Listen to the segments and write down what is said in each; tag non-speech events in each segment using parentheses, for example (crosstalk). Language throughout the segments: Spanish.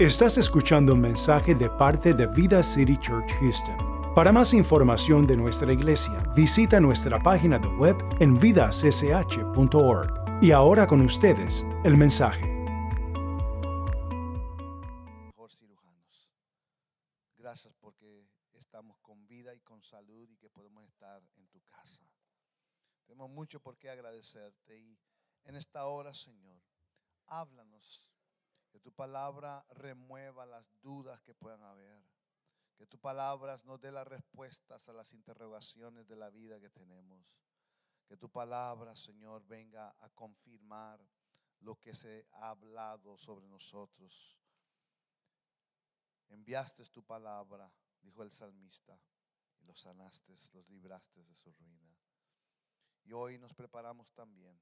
Estás escuchando un mensaje de parte de Vida City Church Houston. Para más información de nuestra iglesia, visita nuestra página de web en vidassh.org. Y ahora con ustedes, el mensaje. mejor cirujanos. Gracias porque estamos con vida y con salud y que podemos estar en tu casa. Tenemos mucho por qué agradecerte y en esta hora, Señor, háblanos. Tu palabra remueva las dudas que puedan haber. Que tu palabra nos dé las respuestas a las interrogaciones de la vida que tenemos. Que tu palabra, Señor, venga a confirmar lo que se ha hablado sobre nosotros. Enviaste tu palabra, dijo el salmista, y los sanaste, los libraste de su ruina. Y hoy nos preparamos también,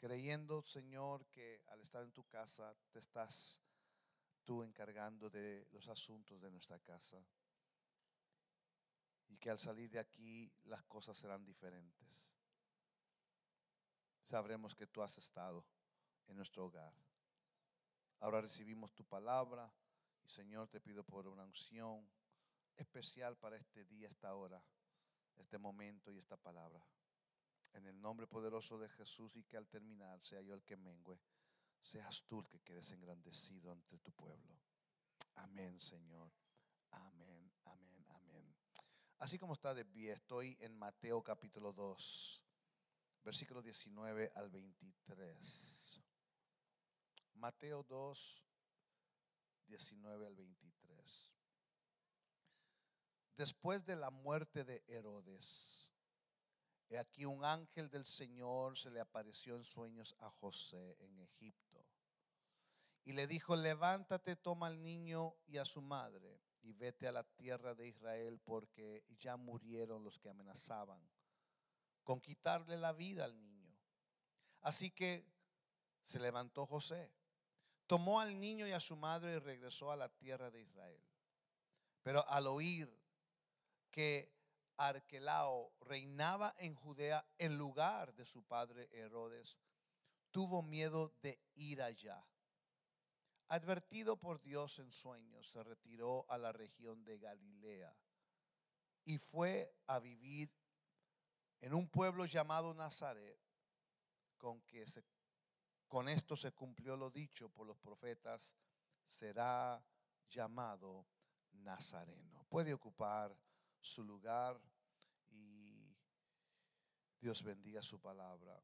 creyendo, Señor, que al estar en tu casa te estás tú encargando de los asuntos de nuestra casa. Y que al salir de aquí las cosas serán diferentes. Sabremos que tú has estado en nuestro hogar. Ahora recibimos tu palabra y Señor te pido por una unción especial para este día, esta hora, este momento y esta palabra. En el nombre poderoso de Jesús y que al terminar sea yo el que mengüe, seas tú el que quedes engrandecido ante tu pueblo. Amén, Señor. Amén, amén, amén. Así como está de pie, estoy en Mateo capítulo 2, versículo 19 al 23. Mateo 2, 19 al 23. Después de la muerte de Herodes, he aquí un ángel del Señor se le apareció en sueños a José en Egipto. Y le dijo, levántate, toma al niño y a su madre y vete a la tierra de Israel porque ya murieron los que amenazaban con quitarle la vida al niño. Así que se levantó José, tomó al niño y a su madre y regresó a la tierra de Israel. Pero al oír que Arquelao reinaba en Judea en lugar de su padre Herodes, tuvo miedo de ir allá. Advertido por Dios en sueños, se retiró a la región de Galilea y fue a vivir en un pueblo llamado Nazaret, con que se, con esto se cumplió lo dicho por los profetas, será llamado Nazareno. Puede ocupar su lugar Dios bendiga su palabra.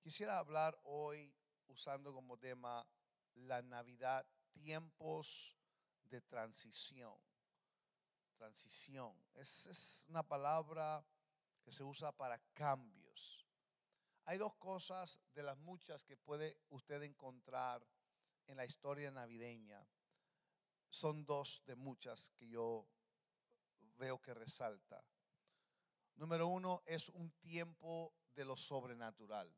Quisiera hablar hoy usando como tema la Navidad, tiempos de transición. Transición. Es, una palabra que se usa para cambios. Hay dos cosas de las muchas que puede usted encontrar en la historia navideña. Son dos de muchas que yo veo que resalta. Número uno es un tiempo de lo sobrenatural.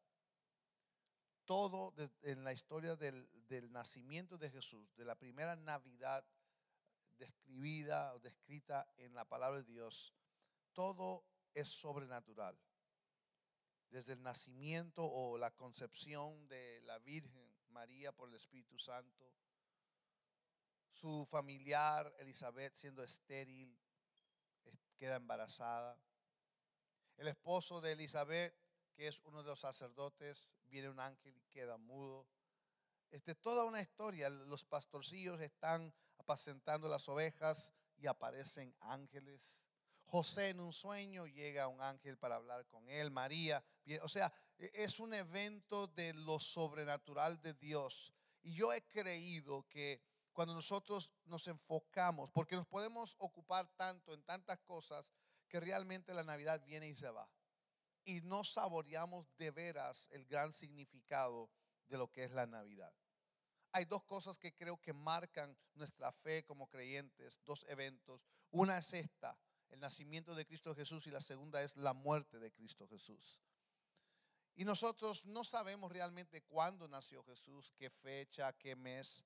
Todo en la historia del, del nacimiento de Jesús, de la primera Navidad describida o descrita en la palabra de Dios, todo es sobrenatural. Desde el nacimiento o la concepción de la Virgen María por el Espíritu Santo, su familiar Elizabeth siendo estéril, queda embarazada. El esposo de Elizabeth, que es uno de los sacerdotes, viene un ángel y queda mudo. Este, toda una historia. Los pastorcillos están apacentando las ovejas y aparecen ángeles. José en un sueño llega un ángel para hablar con él. María, o sea, es un evento de lo sobrenatural de Dios. Y yo he creído que cuando nosotros nos enfocamos, porque nos podemos ocupar tanto en tantas cosas que realmente la Navidad viene y se va. Y no saboreamos de veras el gran significado de lo que es la Navidad. Hay dos cosas que creo que marcan nuestra fe como creyentes, dos eventos. Una es esta, el nacimiento de Cristo Jesús, y la segunda es la muerte de Cristo Jesús. Y nosotros no sabemos realmente cuándo nació Jesús, qué fecha, qué mes.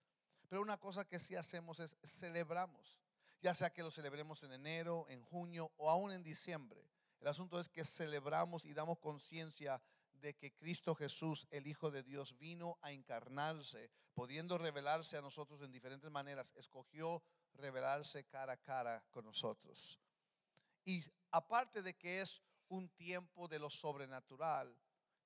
Pero una cosa que sí hacemos es celebramos, ya sea que lo celebremos en enero, en junio o aún en diciembre. El asunto es que celebramos y damos conciencia de que Cristo Jesús, el Hijo de Dios, vino a encarnarse, pudiendo revelarse a nosotros en diferentes maneras, escogió revelarse cara a cara con nosotros. Y aparte de que es un tiempo de lo sobrenatural,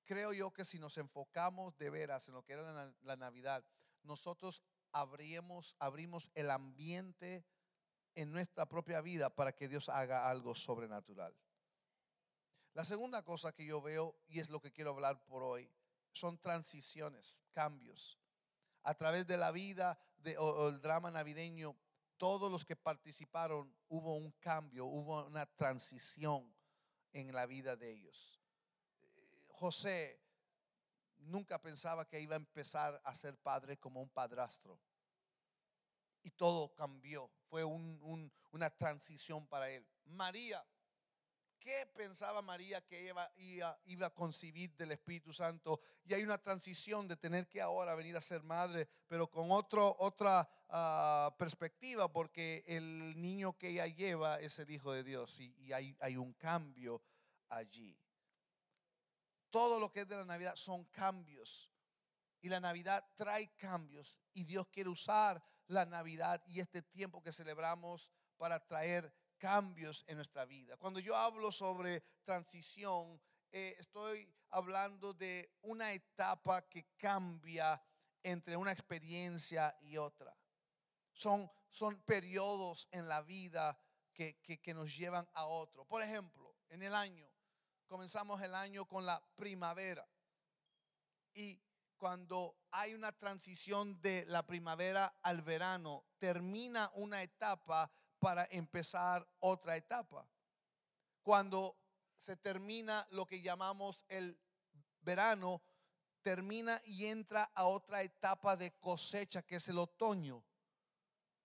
creo yo que si nos enfocamos de veras en lo que era la, Navidad, nosotros abrimos, abrimos el ambiente en nuestra propia vida para que Dios haga algo sobrenatural. La segunda cosa que yo veo, y es lo que quiero hablar por hoy, son transiciones, cambios. A través de la vida de, o el drama navideño, todos los que participaron hubo un cambio, hubo una transición en la vida de ellos. José nunca pensaba que iba a empezar a ser padre como un padrastro. Y todo cambió. Fue una transición para él. María ¿Qué pensaba María que iba, iba, a concebir del Espíritu Santo? Y hay una transición de tener que ahora venir a ser madre, pero con otro, otra ah, perspectiva, porque el niño que ella lleva es el Hijo de Dios y, hay, hay un cambio allí. Todo lo que es de la Navidad son cambios. Y la Navidad trae cambios. Y Dios quiere usar la Navidad y este tiempo que celebramos para traer cambios en nuestra vida. Cuando yo hablo sobre transición, eh, estoy hablando de una etapa que cambia entre una experiencia y otra. Son, son periodos en la vida que, que nos llevan a otro. Por ejemplo, en el año, comenzamos el año con la primavera. Y cuando hay una transición de la primavera al verano, termina una etapa para empezar otra etapa. Cuando se termina lo que llamamos el verano, termina y entra a otra etapa de cosecha que es el otoño.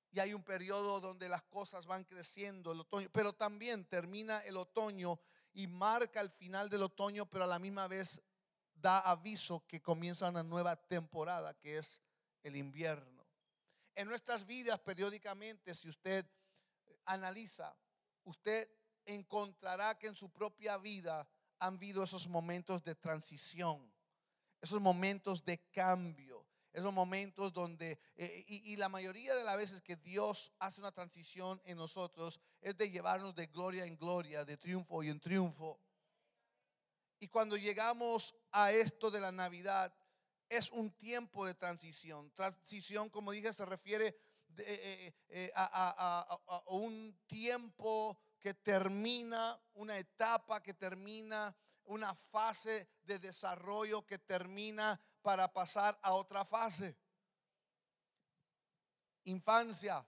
Y hay un periodo donde las cosas van creciendo, el otoño, pero también termina el otoño y marca el final del otoño, pero a la misma vez da aviso que comienza una nueva temporada, que es el invierno. En nuestras vidas periódicamente, si usted analiza, usted encontrará que en su propia vida han habido esos momentos de transición, esos momentos de cambio, esos momentos donde, eh, y, la mayoría de las veces que Dios hace una transición en nosotros es de llevarnos de gloria en gloria, de triunfo y en triunfo. Y cuando llegamos a esto de la Navidad, es un tiempo de transición. Transición, como dije, se refiere eh, eh, a, un tiempo que termina, una etapa que termina, una fase de desarrollo que termina para pasar a otra fase. Infancia.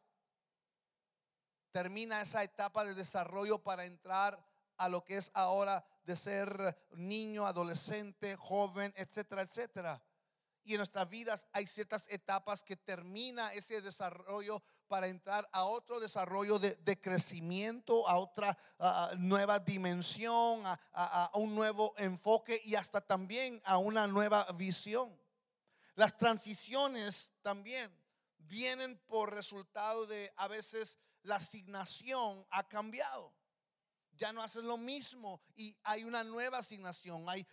Termina esa etapa de desarrollo para entrar a lo que es ahora de ser niño, adolescente, joven, etcétera, etcétera y en nuestras vidas hay ciertas etapas que termina ese desarrollo para entrar a otro desarrollo de, crecimiento, a otra nueva dimensión, a, a un nuevo enfoque y hasta también a una nueva visión. Las transiciones también vienen por resultado de a veces la asignación ha cambiado ya no haces lo mismo y hay una nueva asignación. Hay,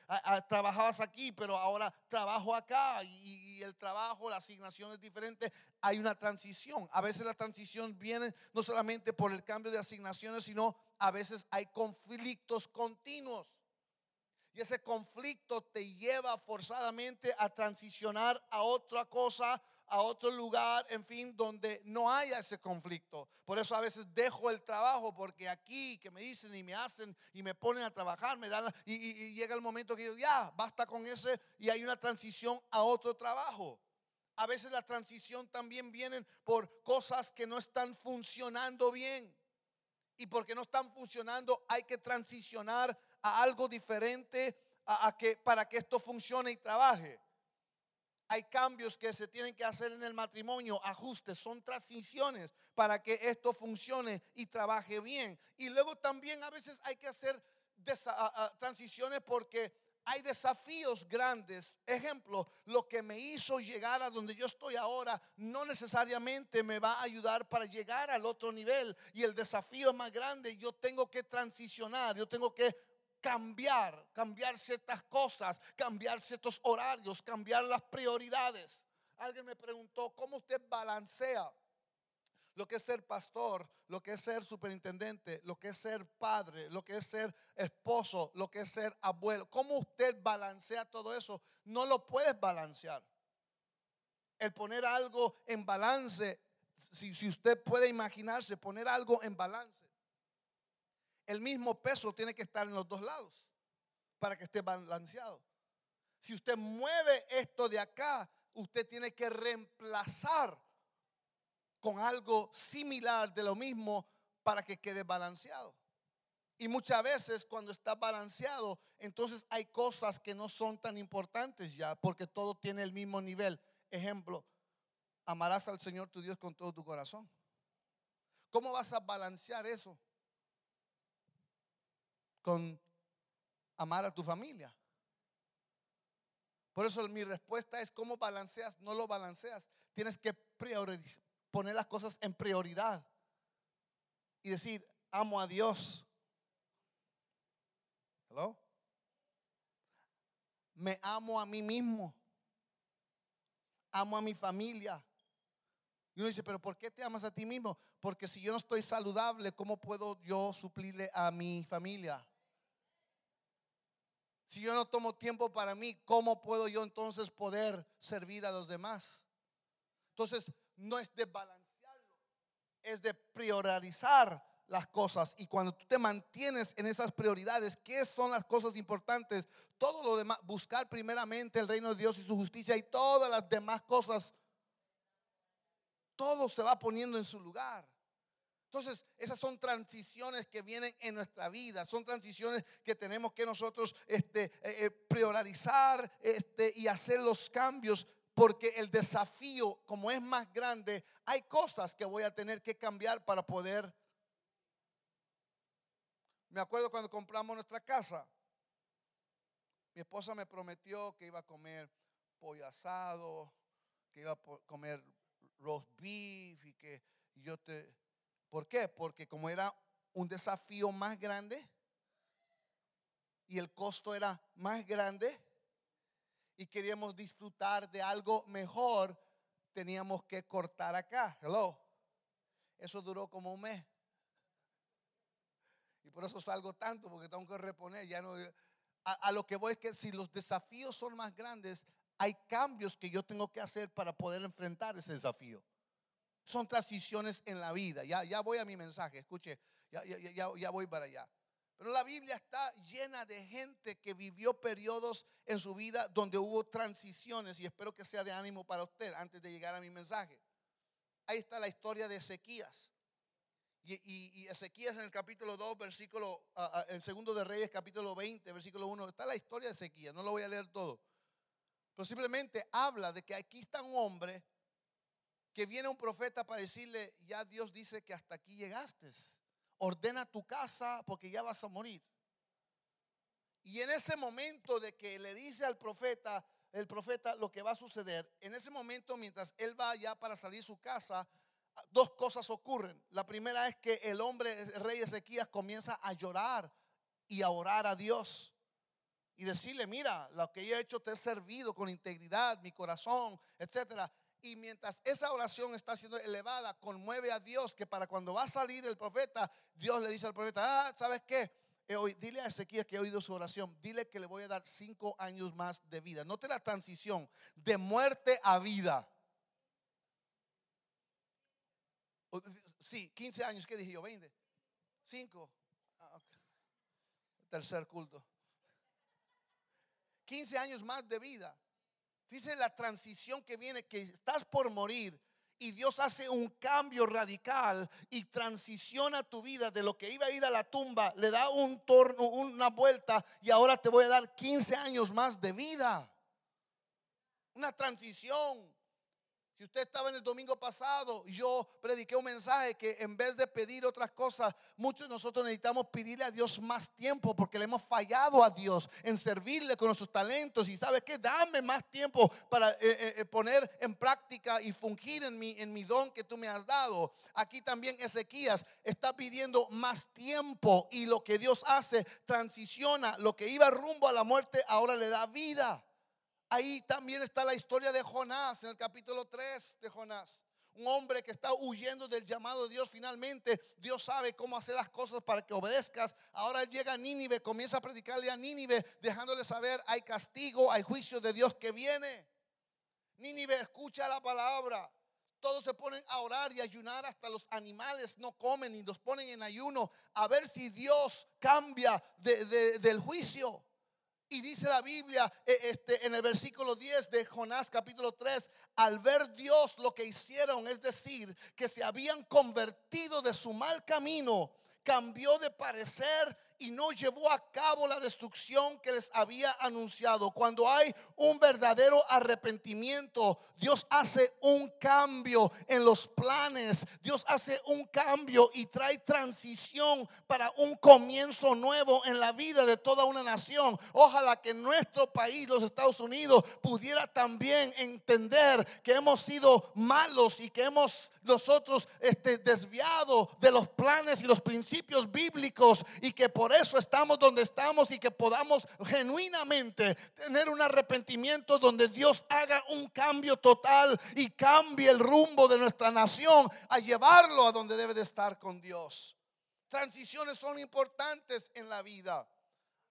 trabajabas aquí, pero ahora trabajo acá y, el trabajo, la asignación es diferente. Hay una transición. A veces la transición viene no solamente por el cambio de asignaciones, sino a veces hay conflictos continuos. Y ese conflicto te lleva forzadamente a transicionar a otra cosa, a otro lugar, en fin, donde no haya ese conflicto. Por eso a veces dejo el trabajo, porque aquí que me dicen y me hacen y me ponen a trabajar, me dan, y, llega el momento que yo, ya, basta con ese, y hay una transición a otro trabajo. A veces la transición también viene por cosas que no están funcionando bien. Y porque no están funcionando, hay que transicionar a algo diferente a, que, para que esto funcione y trabaje. Hay cambios que se tienen que hacer en el matrimonio, ajustes, son transiciones para que esto funcione y trabaje bien. Y luego también a veces hay que hacer transiciones porque hay desafíos grandes. Ejemplo, lo que me hizo llegar a donde yo estoy ahora no necesariamente me va a ayudar para llegar al otro nivel. Y el desafío es más grande. Yo tengo que transicionar, yo tengo que cambiar, cambiar ciertas cosas, cambiar ciertos horarios, cambiar las prioridades. Alguien me preguntó, ¿cómo usted balancea lo que es ser pastor, lo que es ser superintendente, lo que es ser padre, lo que es ser esposo, lo que es ser abuelo? ¿Cómo usted balancea todo eso? No lo puedes balancear. El poner algo en balance, si, si usted puede imaginarse, poner algo en balance el mismo peso tiene que estar en los dos lados para que esté balanceado. Si usted mueve esto de acá, usted tiene que reemplazar con algo similar de lo mismo para que quede balanceado. Y muchas veces cuando está balanceado, entonces hay cosas que no son tan importantes ya, porque todo tiene el mismo nivel. Ejemplo, amarás al Señor tu Dios con todo tu corazón. ¿Cómo vas a balancear eso? Con amar a tu familia. Por eso mi respuesta es cómo balanceas, no lo balanceas. Tienes que poner las cosas en prioridad y decir, amo a Dios. Me amo a mí mismo. Amo a mi familia. Y uno dice, pero ¿por qué te amas a ti mismo? Porque si yo no estoy saludable, ¿cómo puedo yo suplirle a mi familia? Si yo no tomo tiempo para mí, ¿cómo puedo yo entonces poder servir a los demás? Entonces, no es de balancearlo, es de priorizar las cosas. Y cuando tú te mantienes en esas prioridades, ¿qué son las cosas importantes? Todo lo demás, buscar primeramente el reino de Dios y su justicia y todas las demás cosas, todo se va poniendo en su lugar. Entonces, esas son transiciones que vienen en nuestra vida, son transiciones que tenemos que nosotros este, eh, eh, priorizar este, y hacer los cambios, porque el desafío, como es más grande, hay cosas que voy a tener que cambiar para poder. Me acuerdo cuando compramos nuestra casa, mi esposa me prometió que iba a comer pollo asado, que iba a comer roast beef y que yo te ¿Por qué? Porque como era un desafío más grande y el costo era más grande y queríamos disfrutar de algo mejor, teníamos que cortar acá. Hello. Eso duró como un mes. Y por eso salgo tanto, porque tengo que reponer. Ya no, a, a, lo que voy es que si los desafíos son más grandes, hay cambios que yo tengo que hacer para poder enfrentar ese desafío. Son transiciones en la vida. Ya, ya voy a mi mensaje, escuche, ya, ya, ya, voy para allá. Pero la Biblia está llena de gente que vivió periodos en su vida donde hubo transiciones y espero que sea de ánimo para usted antes de llegar a mi mensaje. Ahí está la historia de Ezequías. Y, Ezequías en el capítulo 2, versículo, el segundo de Reyes, capítulo 20, versículo 1, está la historia de Ezequías, no lo voy a leer todo. Pero simplemente habla de que aquí está un hombre que viene un profeta para decirle, ya Dios dice que hasta aquí llegaste. Ordena tu casa porque ya vas a morir. Y en ese momento de que le dice al profeta, el profeta lo que va a suceder, en ese momento mientras él va ya para salir su casa, dos cosas ocurren. La primera es que el hombre, el rey Ezequías, comienza a llorar y a orar a Dios. Y decirle, mira, lo que yo he hecho te he servido con integridad, mi corazón, etcétera. Y mientras esa oración está siendo elevada, conmueve a Dios que para cuando va a salir el profeta, Dios le dice al profeta, ah, ¿sabes qué? Dile a Ezequiel que he oído su oración, dile que le voy a dar cinco años más de vida. Note la transición de muerte a vida. Sí, 15 años, ¿qué dije yo? 20. 5. Ah, Tercer culto. 15 años más de vida. Dice la transición que viene, que estás por morir y Dios hace un cambio radical y transiciona tu vida de lo que iba a ir a la tumba, le da un torno, una vuelta y ahora te voy a dar 15 años más de vida. Una transición. Si usted estaba en el domingo pasado, yo prediqué un mensaje que en vez de pedir otras cosas, muchos de nosotros necesitamos pedirle a Dios más tiempo porque le hemos fallado a Dios en servirle con nuestros talentos. Y sabe que dame más tiempo para eh, eh, eh, poner en práctica y fungir en mi, en mi don que tú me has dado. Aquí también Ezequías está pidiendo más tiempo y lo que Dios hace transiciona. Lo que iba rumbo a la muerte ahora le da vida. Ahí también está la historia de Jonás en el capítulo 3 de Jonás. Un hombre que está huyendo del llamado de Dios finalmente. Dios sabe cómo hacer las cosas para que obedezcas. Ahora llega a Nínive, comienza a predicarle a Nínive, dejándole saber hay castigo, hay juicio de Dios que viene. Nínive escucha la palabra. Todos se ponen a orar y ayunar, hasta los animales no comen y los ponen en ayuno a ver si Dios cambia del juicio. Y dice la Biblia eh, este, en el versículo 10 de Jonás capítulo 3, al ver Dios lo que hicieron, es decir, que se habían convertido de su mal camino, cambió de parecer y no llevó a cabo la destrucción que les había anunciado. Cuando hay un verdadero arrepentimiento, Dios hace un cambio en los planes, Dios hace un cambio y trae transición para un comienzo nuevo en la vida de toda una nación. Ojalá que nuestro país, los Estados Unidos, pudiera también entender que hemos sido malos y que hemos nosotros este, desviado de los planes y los principios bíblicos y que por eso estamos donde estamos y que podamos genuinamente tener un arrepentimiento donde Dios haga un cambio total y cambie el rumbo de nuestra nación a llevarlo a donde debe de estar con Dios. Transiciones son importantes en la vida.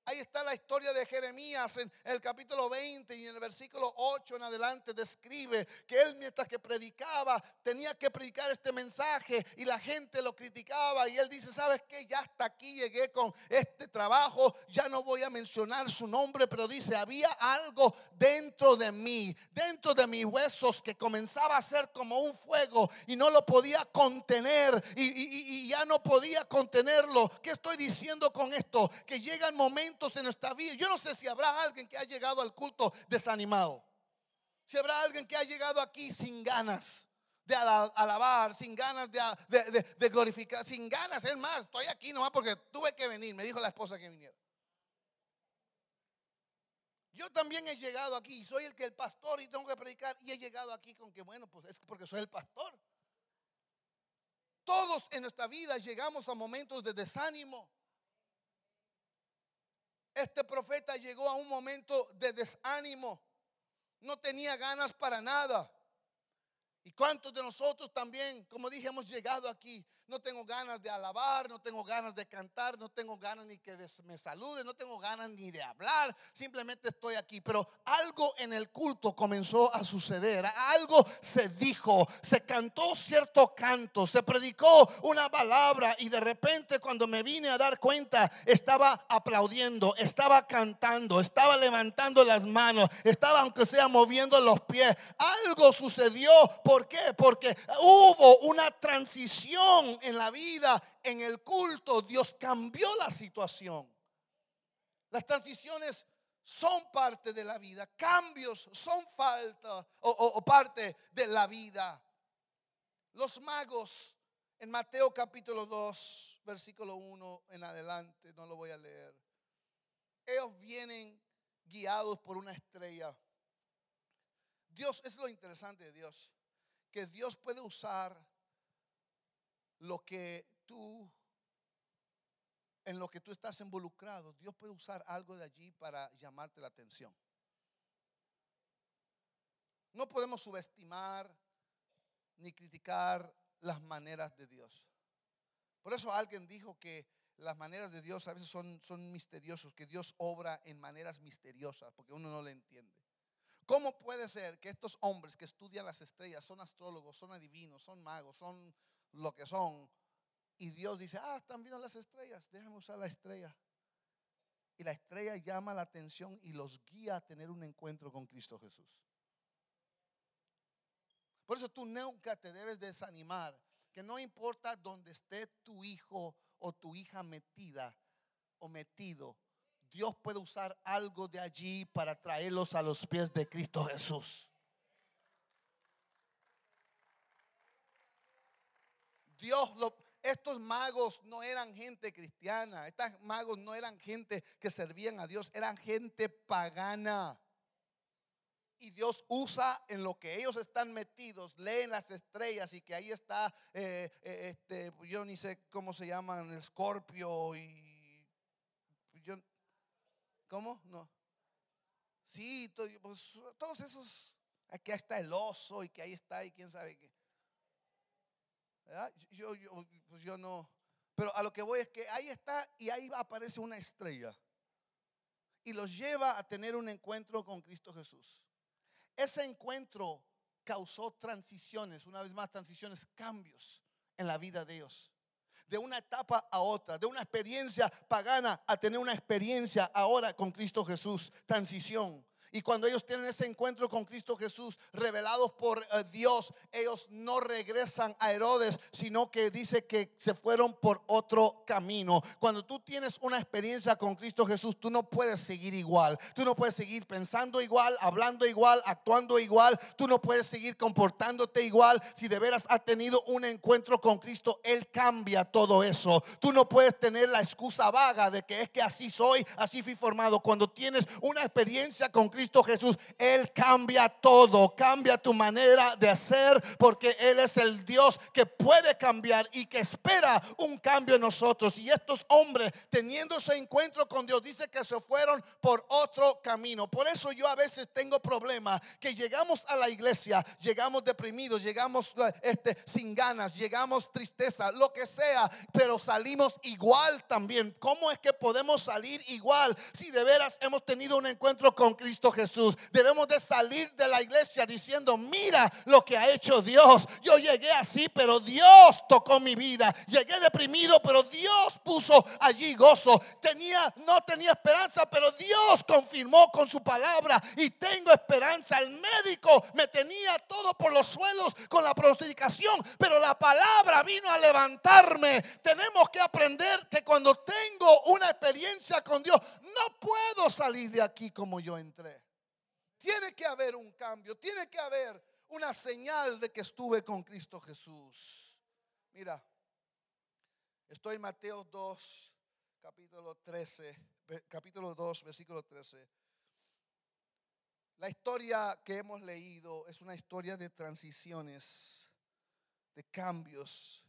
Ahí está la historia de Jeremías en el capítulo 20 y en el versículo 8 en adelante describe que él mientras que predicaba tenía que predicar este mensaje y la gente lo criticaba y él dice, ¿sabes qué? Ya hasta aquí llegué con este trabajo, ya no voy a mencionar su nombre, pero dice, había algo dentro de mí, dentro de mis huesos que comenzaba a ser como un fuego y no lo podía contener y, y ya no podía contenerlo. ¿Qué estoy diciendo con esto? Que llega el momento en nuestra vida. Yo no sé si habrá alguien que ha llegado al culto desanimado. Si habrá alguien que ha llegado aquí sin ganas de alabar, sin ganas de, glorificar, sin ganas. Es más, estoy aquí nomás porque tuve que venir. Me dijo la esposa que viniera. Yo también he llegado aquí, soy el que el pastor y tengo que predicar y he llegado aquí con que bueno, pues es porque soy el pastor. Todos en nuestra vida llegamos a momentos de desánimo. Este profeta llegó a un momento de desánimo. No tenía ganas para nada. ¿Y cuántos de nosotros también, como dije, hemos llegado aquí no tengo ganas de alabar, no tengo ganas de cantar, no tengo ganas ni que me salude, no tengo ganas ni de hablar, simplemente estoy aquí. Pero algo en el culto comenzó a suceder, algo se dijo, se cantó cierto canto, se predicó una palabra y de repente cuando me vine a dar cuenta estaba aplaudiendo, estaba cantando, estaba levantando las manos, estaba aunque sea moviendo los pies. Algo sucedió, ¿por qué? Porque hubo una transición en la vida, en el culto, Dios cambió la situación. Las transiciones son parte de la vida, cambios son falta o, parte de la vida. Los magos en Mateo capítulo 2, versículo 1 en adelante, no lo voy a leer. Ellos vienen guiados por una estrella. Dios, es lo interesante de Dios, que Dios puede usar lo que tú, en lo que tú estás involucrado, Dios puede usar algo de allí para llamarte la atención. No podemos subestimar ni criticar las maneras de Dios. Por eso alguien dijo que las maneras de Dios a veces son, son que Dios obra en maneras misteriosas, porque uno no le entiende. ¿Cómo puede ser que estos hombres que estudian las estrellas son astrólogos, son adivinos, son magos, son lo que son. Y Dios dice, ah, están viendo las estrellas, déjame usar la estrella. Y la estrella llama la atención y los guía a tener un encuentro con Cristo Jesús. Por eso tú nunca te debes desanimar, que no importa dónde esté tu hijo o tu hija metida o metido, Dios puede usar algo de allí para traerlos a los pies de Cristo Jesús. Dios lo, estos magos no eran gente cristiana, estos magos no eran gente que servían a Dios, eran gente pagana. Y Dios usa en lo que ellos están metidos, leen las estrellas y que ahí está, eh, eh, este, yo ni sé cómo se llaman, el escorpio y... Yo, ¿Cómo? No. Sí, pues, todos esos, aquí está el oso y que ahí está y quién sabe qué. Yo, yo, pues yo no. Pero a lo que voy es que ahí está y ahí aparece una estrella. Y los lleva a tener un encuentro con Cristo Jesús. Ese encuentro causó transiciones, una vez más transiciones, cambios en la vida de ellos. De una etapa a otra, de una experiencia pagana a tener una experiencia ahora con Cristo Jesús. Transición. Y cuando ellos tienen ese encuentro con Cristo Jesús, revelados por eh, Dios, ellos no regresan a Herodes, sino que dice que se fueron por otro camino. Cuando tú tienes una experiencia con Cristo Jesús, tú no puedes seguir igual. Tú no puedes seguir pensando igual, hablando igual, actuando igual. Tú no puedes seguir comportándote igual. Si de veras has tenido un encuentro con Cristo, Él cambia todo eso. Tú no puedes tener la excusa vaga de que es que así soy, así fui formado. Cuando tienes una experiencia con Cristo, Jesús, Él cambia todo, cambia tu manera de hacer, porque Él es el Dios que puede cambiar y que espera un cambio en nosotros. Y estos hombres, teniendo ese encuentro con Dios, dice que se fueron por otro camino. Por eso yo a veces tengo problemas, que llegamos a la iglesia, llegamos deprimidos, llegamos este, sin ganas, llegamos tristeza, lo que sea, pero salimos igual también. ¿Cómo es que podemos salir igual si de veras hemos tenido un encuentro con Cristo Jesús. Debemos de salir de la iglesia diciendo, mira lo que ha hecho Dios. Yo llegué así, pero Dios tocó mi vida. Llegué deprimido, pero Dios puso allí gozo. Tenía, no tenía esperanza, pero Dios confirmó con su palabra y tengo esperanza. El médico me tenía todo por los suelos con la prosticación, pero la palabra vino a levantarme. Tenemos que aprender que cuando tengo una experiencia con Dios, no puedo salir de aquí como yo entré. Tiene que haber un cambio, tiene que haber una señal de que estuve con Cristo Jesús. Mira, estoy en Mateo 2, capítulo 13, capítulo 2, versículo 13. La historia que hemos leído es una historia de transiciones, de cambios.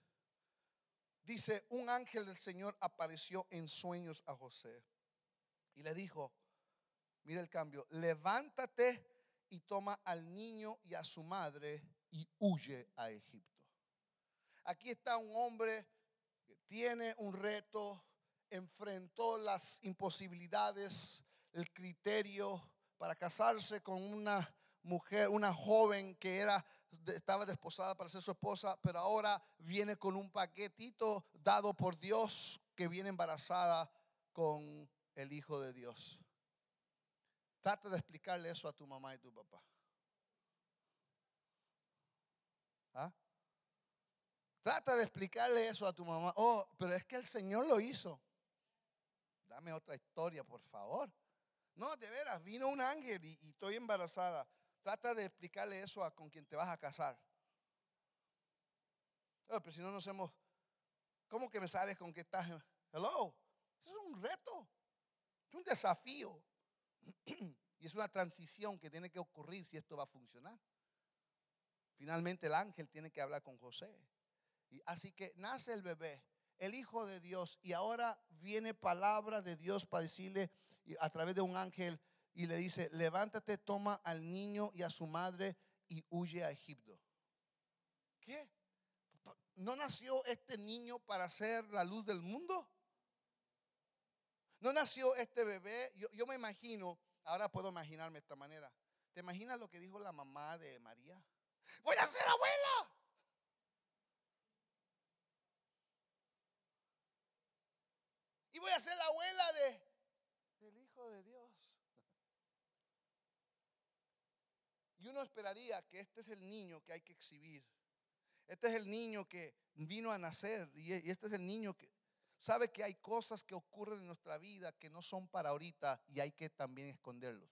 Dice, un ángel del Señor apareció en sueños a José y le dijo, Mira el cambio. Levántate y toma al niño y a su madre y huye a Egipto. Aquí está un hombre que tiene un reto, enfrentó las imposibilidades, el criterio para casarse con una mujer, una joven que era estaba desposada para ser su esposa, pero ahora viene con un paquetito dado por Dios que viene embarazada con el hijo de Dios. Trata de explicarle eso a tu mamá y tu papá. ¿Ah? Trata de explicarle eso a tu mamá. Oh, pero es que el Señor lo hizo. Dame otra historia, por favor. No, de veras, vino un ángel y, estoy embarazada. Trata de explicarle eso a con quien te vas a casar. Oh, pero si no nos hemos, ¿cómo que me sales con que estás? Hello, es un reto, es un desafío. (clears throat) y es una transición que tiene que ocurrir si esto va a funcionar. Finalmente el ángel tiene que hablar con José. Y así que nace el bebé, el Hijo de Dios, y ahora viene palabra de Dios para decirle a través de un ángel y le dice, levántate, toma al niño y a su madre y huye a Egipto. ¿Qué? ¿No nació este niño para ser la luz del mundo? No nació este bebé, yo, me imagino, ahora puedo imaginarme de esta manera. ¿Te imaginas lo que dijo la mamá de María? Voy a ser abuela. Y voy a ser la abuela de, del Hijo de Dios. (laughs) Y uno esperaría que este es el niño que hay que exhibir. Este es el niño que vino a nacer. Y este es el niño que sabe que hay cosas que ocurren en nuestra vida que no son para ahorita y hay que también esconderlos.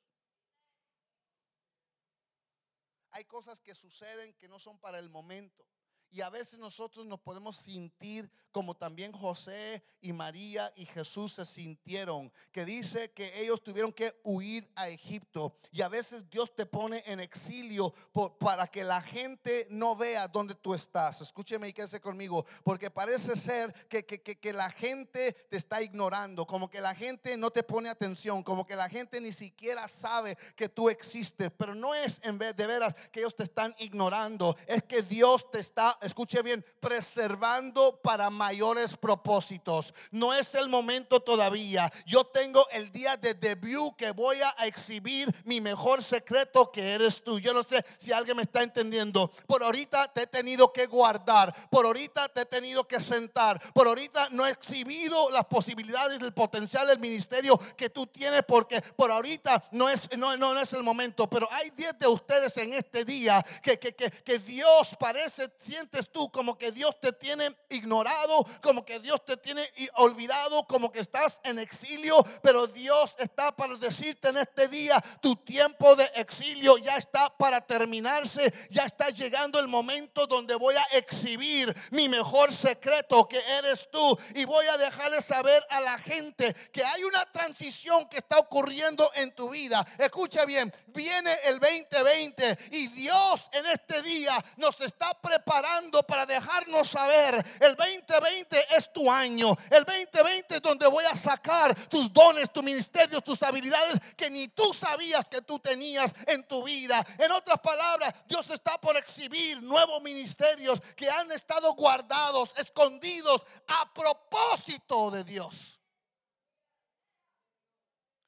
Hay cosas que suceden que no son para el momento. Y a veces nosotros nos podemos sentir como también José y María y Jesús se sintieron, que dice que ellos tuvieron que huir a Egipto. Y a veces Dios te pone en exilio para que la gente no vea dónde tú estás. Escúcheme y quédese conmigo, porque parece ser que, que, que, la gente te está ignorando, como que la gente no te pone atención, como que la gente ni siquiera sabe que tú existes. Pero no es en vez de veras que ellos te están ignorando, es que Dios te está escuche bien, preservando para mayores propósitos. No es el momento todavía. Yo tengo el día de debut que voy a exhibir mi mejor secreto que eres tú. Yo no sé si alguien me está entendiendo. Por ahorita te he tenido que guardar. Por ahorita te he tenido que sentar. Por ahorita no he exhibido las posibilidades del potencial del ministerio que tú tienes porque por ahorita no es, no, no, es el momento. Pero hay 10 de ustedes en este día que, que, que, que Dios parece, siente tú como que Dios te tiene ignorado, como que Dios te tiene olvidado, como que estás en exilio, pero Dios está para decirte en este día, tu tiempo de exilio ya está para terminarse, ya está llegando el momento donde voy a exhibir mi mejor secreto que eres tú y voy a dejarle saber a la gente que hay una transición que está ocurriendo en tu vida. Escucha bien, viene el 2020 y Dios en este día nos está preparando para dejarnos saber, el 2020 es tu año, el 2020 es donde voy a sacar tus dones, tus ministerios, tus habilidades que ni tú sabías que tú tenías en tu vida. En otras palabras, Dios está por exhibir nuevos ministerios que han estado guardados, escondidos a propósito de Dios.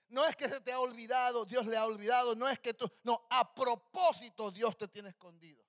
No es que se te ha olvidado, Dios le ha olvidado, no es que tú, no, a propósito Dios te tiene escondido.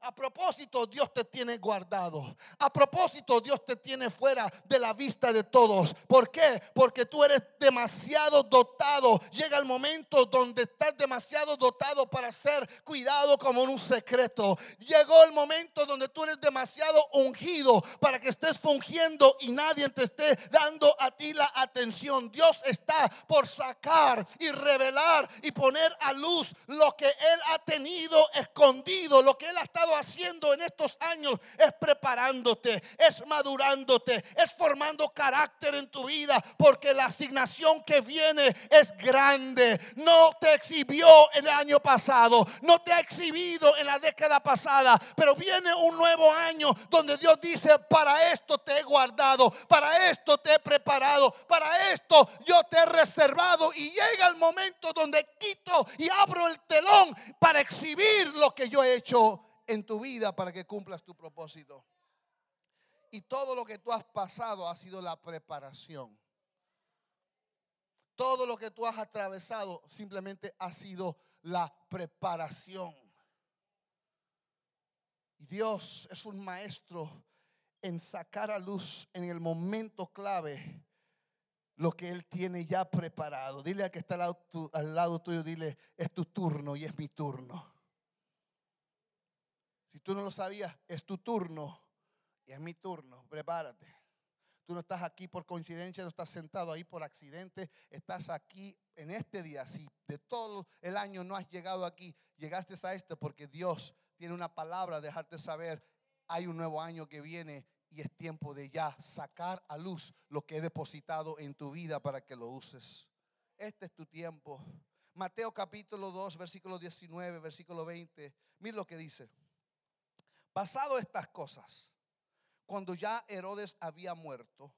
A propósito, Dios te tiene guardado. A propósito, Dios te tiene fuera de la vista de todos. ¿Por qué? Porque tú eres demasiado dotado. Llega el momento donde estás demasiado dotado para ser cuidado como un secreto. Llegó el momento donde tú eres demasiado ungido para que estés fungiendo y nadie te esté dando a ti la atención. Dios está por sacar y revelar y poner a luz lo que Él ha tenido escondido, lo que Él ha estado haciendo en estos años es preparándote, es madurándote, es formando carácter en tu vida, porque la asignación que viene es grande. No te exhibió en el año pasado, no te ha exhibido en la década pasada, pero viene un nuevo año donde Dios dice, para esto te he guardado, para esto te he preparado, para esto yo te he reservado y llega el momento donde quito y abro el telón para exhibir lo que yo he hecho en tu vida para que cumplas tu propósito. Y todo lo que tú has pasado ha sido la preparación. Todo lo que tú has atravesado simplemente ha sido la preparación. Y Dios es un maestro en sacar a luz en el momento clave lo que Él tiene ya preparado. Dile a que está al lado, al lado tuyo, dile, es tu turno y es mi turno. Si tú no lo sabías, es tu turno y es mi turno. Prepárate. Tú no estás aquí por coincidencia, no estás sentado ahí por accidente, estás aquí en este día. Si de todo el año no has llegado aquí, llegaste a esto porque Dios tiene una palabra, dejarte saber, hay un nuevo año que viene y es tiempo de ya sacar a luz lo que he depositado en tu vida para que lo uses. Este es tu tiempo. Mateo capítulo 2, versículo 19, versículo 20. Mira lo que dice. Pasado estas cosas, cuando ya Herodes había muerto,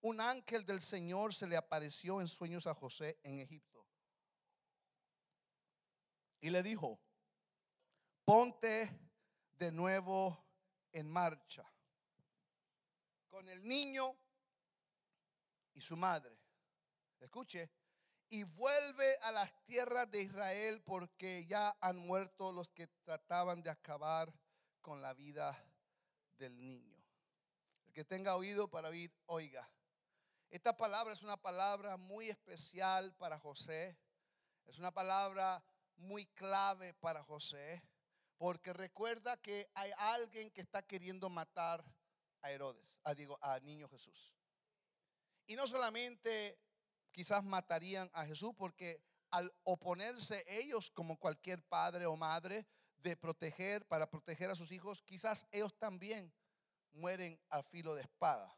un ángel del Señor se le apareció en sueños a José en Egipto. Y le dijo, ponte de nuevo en marcha con el niño y su madre. Escuche, y vuelve a las tierras de Israel porque ya han muerto los que trataban de acabar con la vida del niño. El que tenga oído para oír, oiga. Esta palabra es una palabra muy especial para José. Es una palabra muy clave para José. Porque recuerda que hay alguien que está queriendo matar a Herodes, a, digo, a niño Jesús. Y no solamente quizás matarían a Jesús, porque al oponerse ellos, como cualquier padre o madre, de proteger, para proteger a sus hijos, quizás ellos también mueren a filo de espada.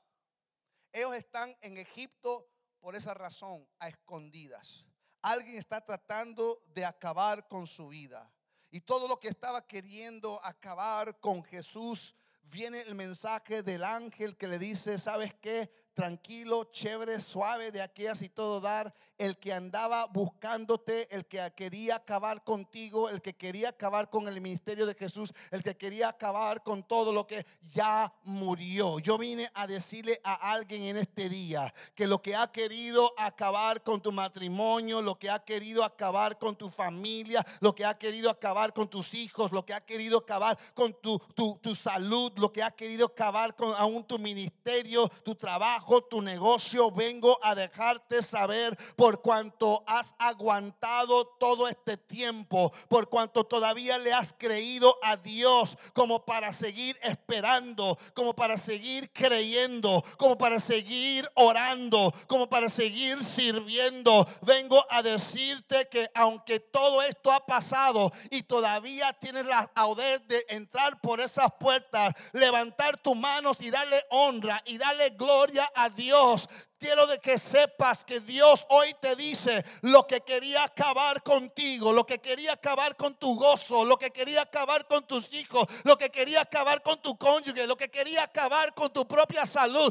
Ellos están en Egipto por esa razón, a escondidas. Alguien está tratando de acabar con su vida. Y todo lo que estaba queriendo acabar con Jesús, viene el mensaje del ángel que le dice, ¿sabes qué? Tranquilo, chévere, suave de aquellas y todo dar el que andaba buscándote, el que quería acabar contigo, el que quería acabar con el ministerio de Jesús, el que quería acabar con todo lo que ya murió. Yo vine a decirle a alguien en este día que lo que ha querido acabar con tu matrimonio, lo que ha querido acabar con tu familia, lo que ha querido acabar con tus hijos, lo que ha querido acabar con tu, tu, tu salud, lo que ha querido acabar con aún tu ministerio, tu trabajo, tu negocio, vengo a dejarte saber por cuanto has aguantado todo este tiempo, por cuanto todavía le has creído a Dios como para seguir esperando, como para seguir creyendo, como para seguir orando, como para seguir sirviendo. Vengo a decirte que aunque todo esto ha pasado y todavía tienes la audez de entrar por esas puertas, levantar tus manos y darle honra y darle gloria a Dios, Quiero de que sepas que Dios hoy te dice lo que quería acabar contigo, lo que quería acabar con tu gozo, lo que quería acabar con tus hijos, lo que quería acabar con tu cónyuge, lo que quería acabar con tu propia salud.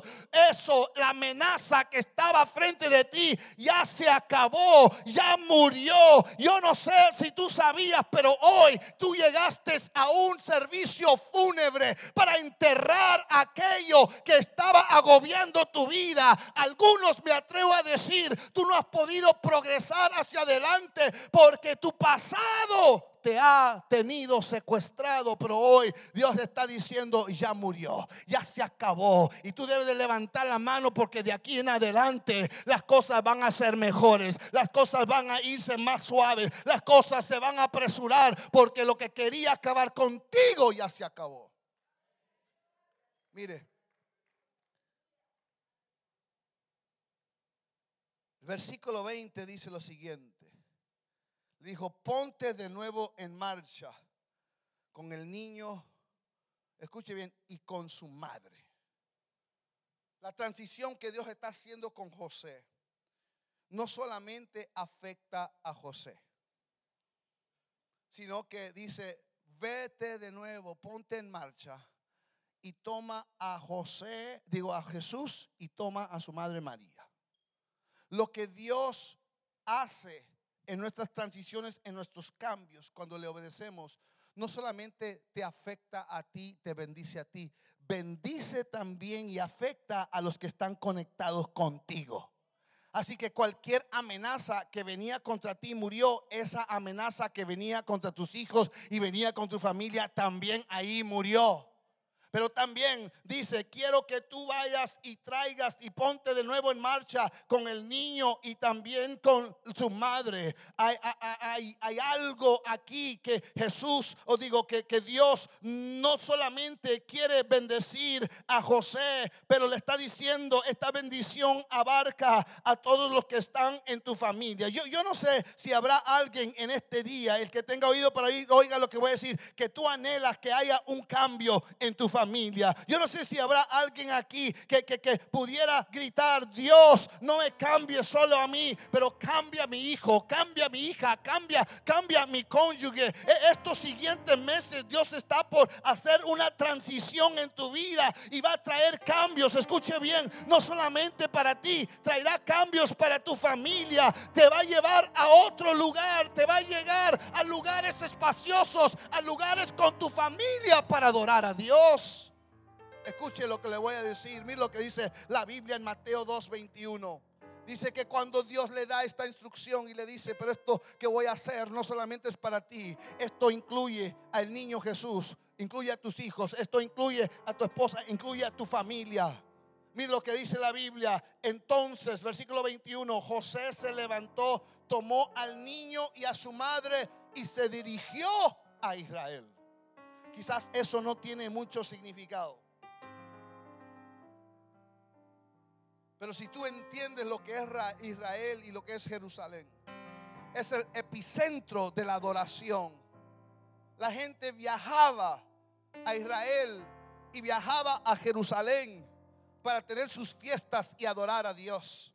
Eso, la amenaza que estaba frente de ti, ya se acabó, ya murió. Yo no sé si tú sabías, pero hoy tú llegaste a un servicio fúnebre para enterrar aquello que estaba agobiando tu vida algunos me atrevo a decir, tú no has podido progresar hacia adelante porque tu pasado te ha tenido secuestrado, pero hoy Dios está diciendo, ya murió, ya se acabó. Y tú debes de levantar la mano porque de aquí en adelante las cosas van a ser mejores, las cosas van a irse más suaves, las cosas se van a apresurar porque lo que quería acabar contigo ya se acabó. Mire, versículo 20 dice lo siguiente. Dijo, ponte de nuevo en marcha con el niño, escuche bien, y con su madre. La transición que Dios está haciendo con José no solamente afecta a José, sino que dice, vete de nuevo, ponte en marcha y toma a José, digo a Jesús y toma a su madre María. Lo que Dios hace en nuestras transiciones, en nuestros cambios, cuando le obedecemos, no solamente te afecta a ti, te bendice a ti, bendice también y afecta a los que están conectados contigo. Así que cualquier amenaza que venía contra ti murió. Esa amenaza que venía contra tus hijos y venía con tu familia también ahí murió. Pero también dice, quiero que tú vayas y traigas y ponte de nuevo en marcha con el niño y también con su madre. Hay, algo aquí que Jesús, o digo que, que Dios no solamente quiere bendecir a José, pero le está diciendo, esta bendición abarca a todos los que están en tu familia. Yo, yo no sé si habrá alguien en este día, el que tenga oído para oír, oiga lo que voy a decir, que tú anhelas que haya un cambio en tu familia Yo no sé si habrá alguien aquí que, que, pudiera gritar, Dios, no me cambie solo a mí, pero cambia a mi hijo, cambia a mi hija, cambia, cambia a mi cónyuge. E, estos siguientes meses Dios está por hacer una transición en tu vida y va a traer cambios. Escuche bien, no solamente para ti, traerá cambios para tu familia. Te va a llevar a otro lugar, te va a llegar a lugares espaciosos, a lugares con tu familia para adorar a Dios. Escuche lo que le voy a decir. Mire lo que dice la Biblia en Mateo 2:21. Dice que cuando Dios le da esta instrucción y le dice, pero esto que voy a hacer no solamente es para ti, esto incluye al niño Jesús, incluye a tus hijos, esto incluye a tu esposa, incluye a tu familia. Mire lo que dice la Biblia. Entonces, versículo 21, José se levantó, tomó al niño y a su madre y se dirigió a Israel. Quizás eso no tiene mucho significado. Pero si tú entiendes lo que es Israel y lo que es Jerusalén, es el epicentro de la adoración. la gente viajaba a Israel y viajaba a Jerusalén para tener sus fiestas y adorar a Dios.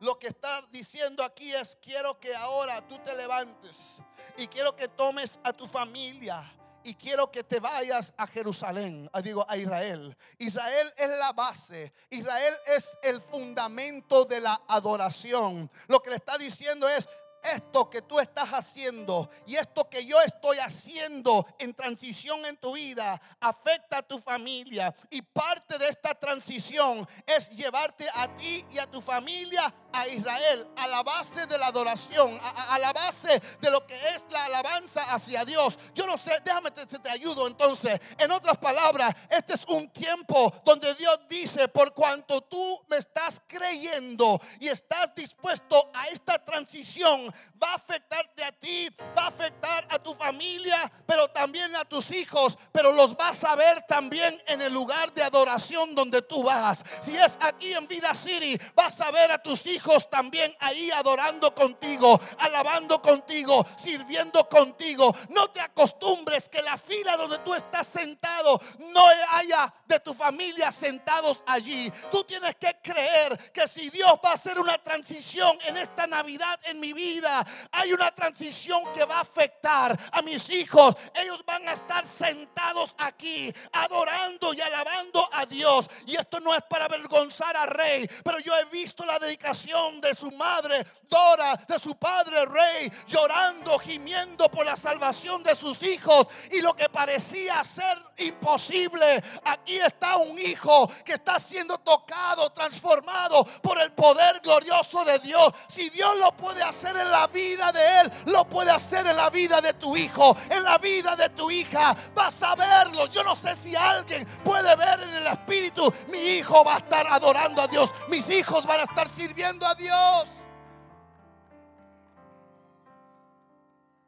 Lo que está diciendo aquí es, quiero que ahora tú te levantes y quiero que tomes a tu familia y quiero que te vayas a Jerusalén, ah, digo a Israel. Israel es la base, Israel es el fundamento de la adoración. Lo que le está diciendo es, esto que tú estás haciendo y esto que yo estoy haciendo en transición en tu vida afecta a tu familia. Y parte de esta transición es llevarte a ti y a tu familia a Israel, a la base de la adoración, a, la base de lo que es la alabanza hacia Dios. Yo no sé, déjame te, te ayudo entonces. En otras palabras, este es un tiempo donde Dios dice, por cuanto tú me estás creyendo y estás dispuesto a esta transición, va a afectarte a ti, va a afectar a tu familia, pero también a tus hijos, pero los vas a ver también en el lugar de adoración donde tú vas. Si es aquí en Vida City, vas a ver a tus hijos también ahí adorando contigo, alabando contigo, sirviendo contigo. No te acostumbres que la fila donde tú estás sentado no haya de tu familia sentados allí. Tú tienes que creer que si Dios va a hacer una transición en esta Navidad en mi vida, hay una transición que va a afectar a mis hijos. Ellos van a estar sentados aquí adorando y alabando a Dios. Y esto no es para avergonzar a Rey, pero yo he visto la dedicación de su madre Dora, de su padre Rey, llorando, gimiendo por la salvación de sus hijos. Y lo que parecía ser imposible, aquí está un hijo que está siendo tocado, transformado por el poder glorioso de Dios. Si Dios lo puede hacer en la vida de Él, lo puede hacer en la vida de tu hijo, en la vida de tu hija. Vas a verlo. Yo no sé si alguien puede ver en el Espíritu, mi hijo va a estar adorando a Dios, mis hijos van a estar sirviendo a Dios.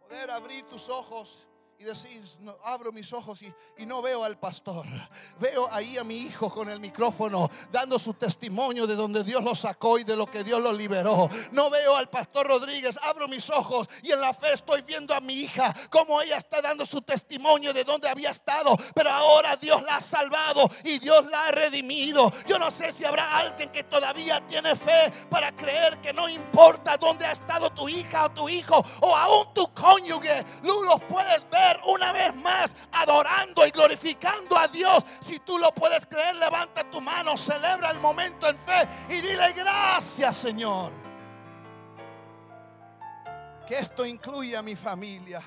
Poder abrir tus ojos y no, abro mis ojos y, y, no veo al pastor. Veo ahí a mi hijo con el micrófono dando su testimonio de donde Dios lo sacó y de lo que Dios lo liberó. No veo al pastor Rodríguez, abro mis ojos y en la fe estoy viendo a mi hija como ella está dando su testimonio de donde había estado. Pero ahora Dios la ha salvado y Dios la ha redimido. Yo no sé si habrá alguien que todavía tiene fe para creer que no importa dónde ha estado tu hija o tu hijo o aún tu cónyuge, tú los puedes ver una vez más adorando y glorificando a Dios. Si tú lo puedes creer, levanta tu mano, celebra el momento en fe y dile gracias Señor. Que esto incluya a mi familia.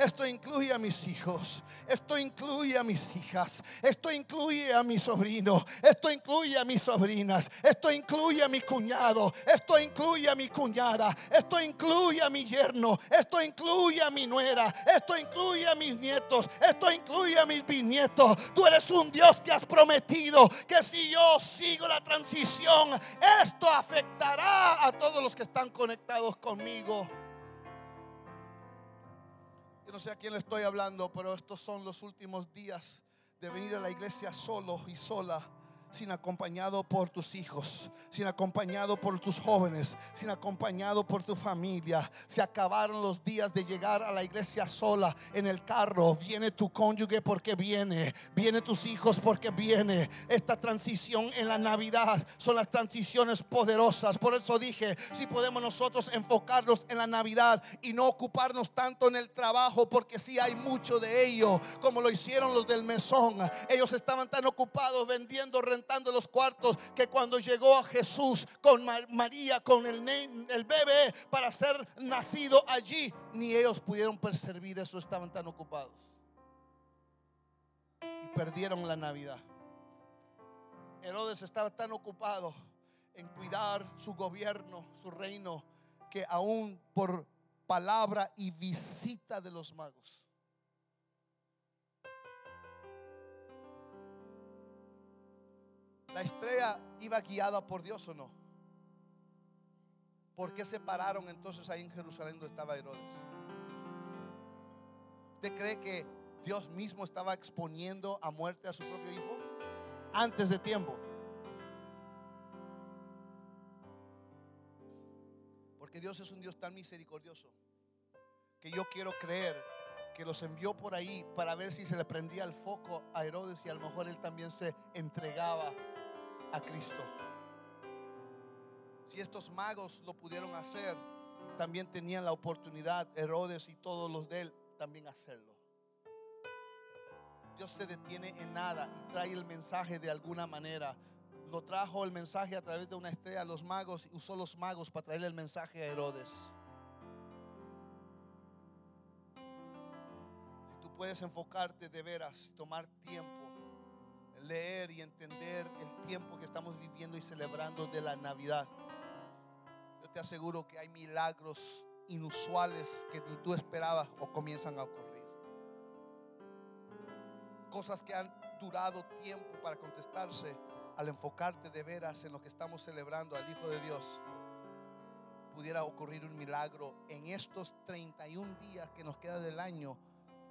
Esto incluye a mis hijos. Esto incluye a mis hijas. Esto incluye a mi sobrino. Esto incluye a mis sobrinas. Esto incluye a mi cuñado. Esto incluye a mi cuñada. Esto incluye a mi yerno. Esto incluye a mi nuera. Esto incluye a mis nietos. Esto incluye a mis bisnietos. Tú eres un Dios que has prometido que si yo sigo la transición, esto afectará a todos los que están conectados conmigo no sé a quién le estoy hablando, pero estos son los últimos días de venir a la iglesia solo y sola sin acompañado por tus hijos, sin acompañado por tus jóvenes, sin acompañado por tu familia. Se acabaron los días de llegar a la iglesia sola en el carro. Viene tu cónyuge porque viene, viene tus hijos porque viene. Esta transición en la Navidad son las transiciones poderosas. Por eso dije, si podemos nosotros enfocarnos en la Navidad y no ocuparnos tanto en el trabajo, porque si hay mucho de ello, como lo hicieron los del mesón. Ellos estaban tan ocupados vendiendo los cuartos que cuando llegó a Jesús con María, con el, el bebé para ser nacido allí, ni ellos pudieron percibir eso, estaban tan ocupados. Y perdieron la Navidad. Herodes estaba tan ocupado en cuidar su gobierno, su reino, que aún por palabra y visita de los magos ¿La estrella iba guiada por Dios o no? ¿Por qué se pararon entonces ahí en Jerusalén donde estaba Herodes? ¿Usted cree que Dios mismo estaba exponiendo a muerte a su propio hijo antes de tiempo? Porque Dios es un Dios tan misericordioso que yo quiero creer que los envió por ahí para ver si se le prendía el foco a Herodes y a lo mejor él también se entregaba a Cristo. Si estos magos lo pudieron hacer, también tenían la oportunidad, Herodes y todos los de él, también hacerlo. Dios te detiene en nada y trae el mensaje de alguna manera. Lo trajo el mensaje a través de una estrella a los magos y usó los magos para traerle el mensaje a Herodes. Si tú puedes enfocarte de veras, tomar tiempo, leer y entender el tiempo que estamos viviendo y celebrando de la Navidad, yo te aseguro que hay milagros inusuales que ni tú esperabas o comienzan a ocurrir. Cosas que han durado tiempo para contestarse, al enfocarte de veras en lo que estamos celebrando al Hijo de Dios, pudiera ocurrir un milagro en estos 31 días que nos queda del año,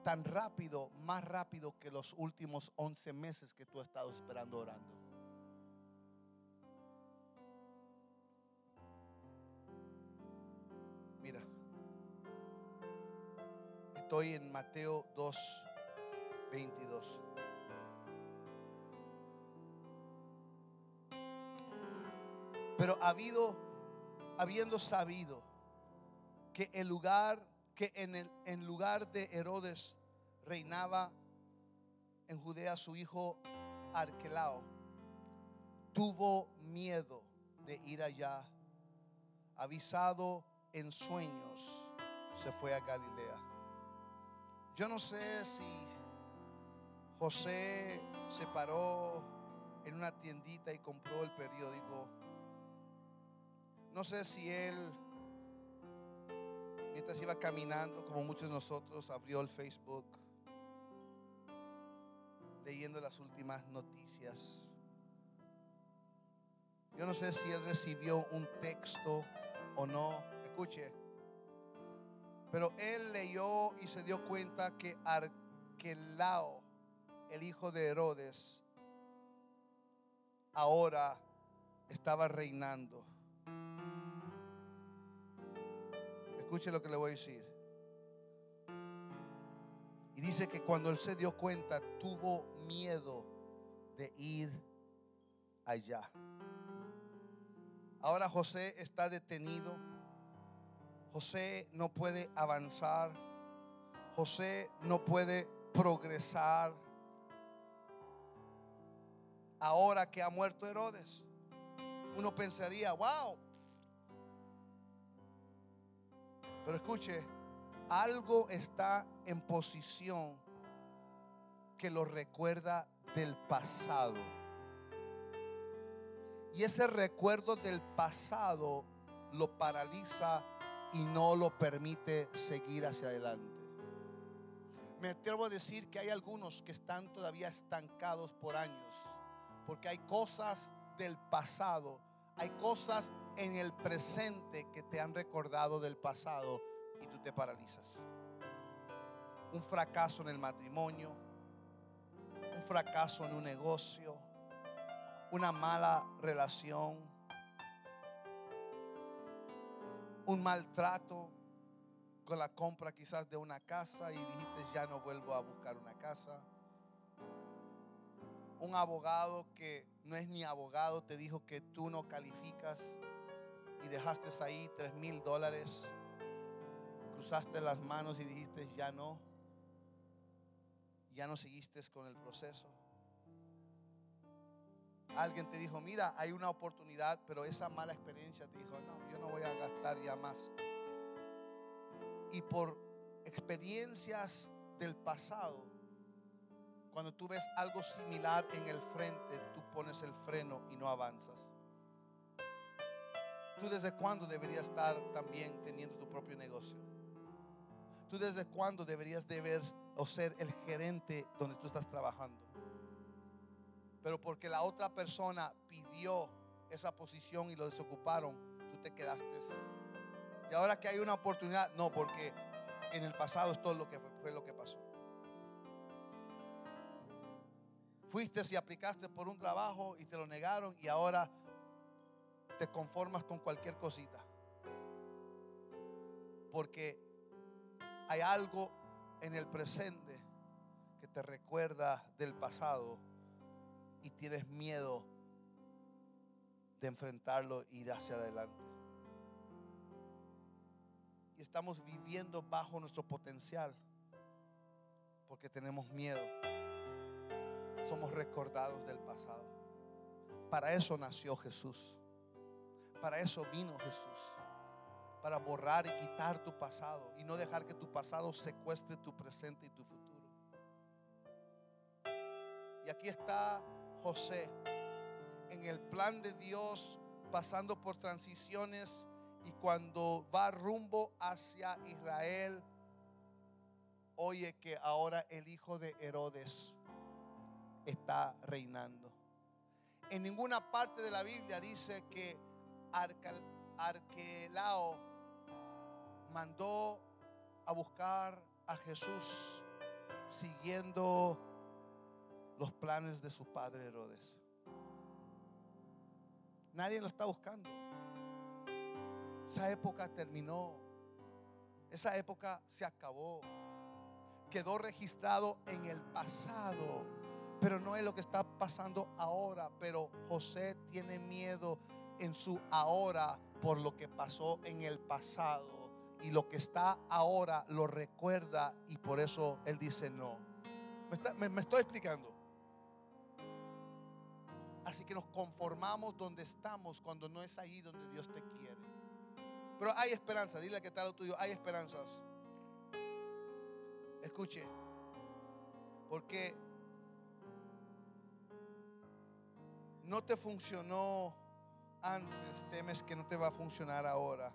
tan rápido, más rápido que los últimos 11 meses que tú has estado esperando orando. Mira, estoy en Mateo 2. 22. Pero habido, habiendo sabido que el lugar, que en el en lugar de Herodes reinaba en Judea su hijo Arquelao, tuvo miedo de ir allá. Avisado en sueños, se fue a Galilea. Yo no sé si José se paró en una tiendita y compró el periódico. No sé si él, mientras iba caminando, como muchos de nosotros, abrió el Facebook, leyendo las últimas noticias. Yo no sé si él recibió un texto o no. Escuche. Pero él leyó y se dio cuenta que Arquelao el hijo de Herodes, ahora estaba reinando. Escuche lo que le voy a decir. Y dice que cuando él se dio cuenta, tuvo miedo de ir allá. Ahora José está detenido. José no puede avanzar. José no puede progresar ahora que ha muerto Herodes. Uno pensaría, wow. Pero escuche, algo está en posición que lo recuerda del pasado. Y ese recuerdo del pasado lo paraliza y no lo permite seguir hacia adelante. Me atrevo a decir que hay algunos que están todavía estancados por años porque hay cosas del pasado, hay cosas en el presente que te han recordado del pasado y tú te paralizas. Un fracaso en el matrimonio, un fracaso en un negocio, una mala relación, un maltrato con la compra quizás de una casa y dijiste ya no vuelvo a buscar una casa un abogado que no es ni abogado te dijo que tú no calificas y dejaste ahí tres mil dólares, cruzaste las manos y dijiste ya no, ya no seguiste con el proceso. Alguien te dijo, mira, hay una oportunidad, pero esa mala experiencia te dijo, no, yo no voy a gastar ya más. Y por experiencias del pasado, cuando tú ves algo similar en el frente, tú pones el freno y no avanzas. ¿Tú desde cuándo deberías estar también teniendo tu propio negocio? ¿Tú desde cuándo deberías de ver o ser el gerente donde tú estás trabajando? Pero porque la otra persona pidió esa posición y lo desocuparon, tú te quedaste. Y ahora que hay una oportunidad, no, porque en el pasado es todo lo que fue, fue lo que pasó. Fuiste y aplicaste por un trabajo y te lo negaron y ahora te conformas con cualquier cosita. Porque hay algo en el presente que te recuerda del pasado y tienes miedo de enfrentarlo e ir hacia adelante. Y estamos viviendo bajo nuestro potencial porque tenemos miedo. Somos recordados del pasado. Para eso nació Jesús. Para eso vino Jesús. Para borrar y quitar tu pasado y no dejar que tu pasado secuestre tu presente y tu futuro. Y aquí está José en el plan de Dios pasando por transiciones y cuando va rumbo hacia Israel, oye que ahora el hijo de Herodes está reinando. En ninguna parte de la Biblia dice que Arquelao mandó a buscar a Jesús siguiendo los planes de su padre Herodes. Nadie lo está buscando. Esa época terminó. Esa época se acabó. Quedó registrado en el pasado. Pero no es lo que está pasando ahora. Pero José tiene miedo en su ahora por lo que pasó en el pasado. Y lo que está ahora lo recuerda y por eso él dice no. Me, estoy explicando. Así que nos conformamos donde estamos cuando no es ahí donde Dios te quiere. Pero hay esperanza, dile que tal lo tuyo, hay esperanzas. Escuche, porque no te funcionó antes, temes que no te va a funcionar ahora.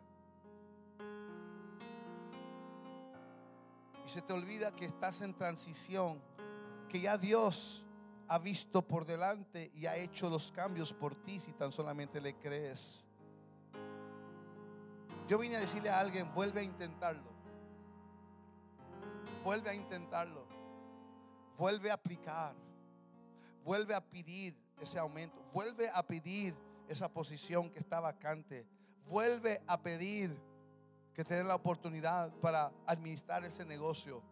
Y se te olvida que estás en transición, que ya Dios ha visto por delante y ha hecho los cambios por ti si tan solamente le crees. Yo vine a decirle a alguien, vuelve a intentarlo. Vuelve a intentarlo. Vuelve a aplicar. Vuelve a pedir ese aumento. Vuelve a pedir esa posición que está vacante. Vuelve a pedir que tener la oportunidad para administrar ese negocio.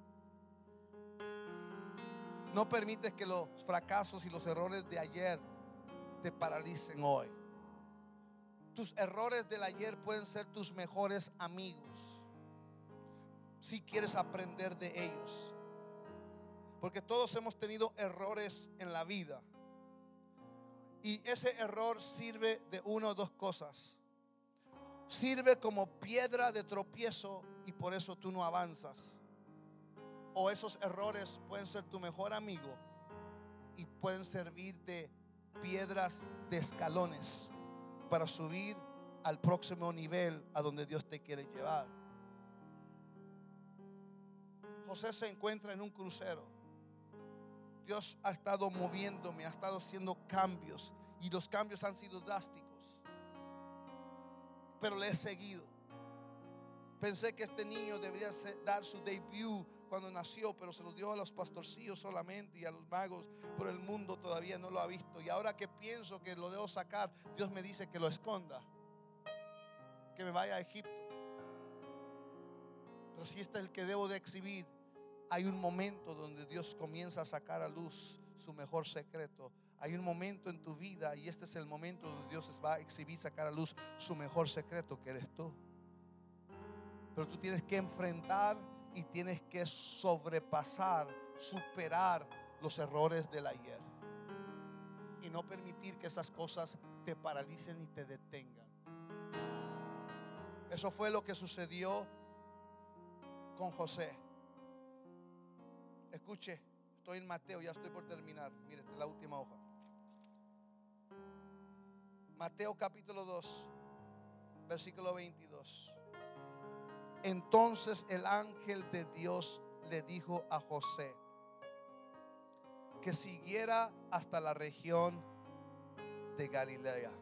No permites que los fracasos y los errores de ayer te paralicen hoy. Tus errores del ayer pueden ser tus mejores amigos. Si quieres aprender de ellos. Porque todos hemos tenido errores en la vida. Y ese error sirve de una o dos cosas. Sirve como piedra de tropiezo y por eso tú no avanzas o esos errores pueden ser tu mejor amigo y pueden servir de piedras de escalones para subir al próximo nivel a donde Dios te quiere llevar. José se encuentra en un crucero. Dios ha estado moviéndome, ha estado haciendo cambios y los cambios han sido drásticos. Pero le he seguido. Pensé que este niño debería dar su debut cuando nació, pero se los dio a los pastorcillos solamente y a los magos, pero el mundo todavía no lo ha visto. Y ahora que pienso que lo debo sacar, Dios me dice que lo esconda, que me vaya a Egipto. Pero si este es el que debo de exhibir, hay un momento donde Dios comienza a sacar a luz su mejor secreto. Hay un momento en tu vida y este es el momento donde Dios va a exhibir, sacar a luz su mejor secreto que eres tú. Pero tú tienes que enfrentar y tienes que sobrepasar, superar los errores del ayer. Y no permitir que esas cosas te paralicen y te detengan. Eso fue lo que sucedió con José. Escuche, estoy en Mateo, ya estoy por terminar. Mire, es la última hoja. Mateo capítulo 2, versículo 22. Entonces el ángel de Dios le dijo a José que siguiera hasta la región de Galilea.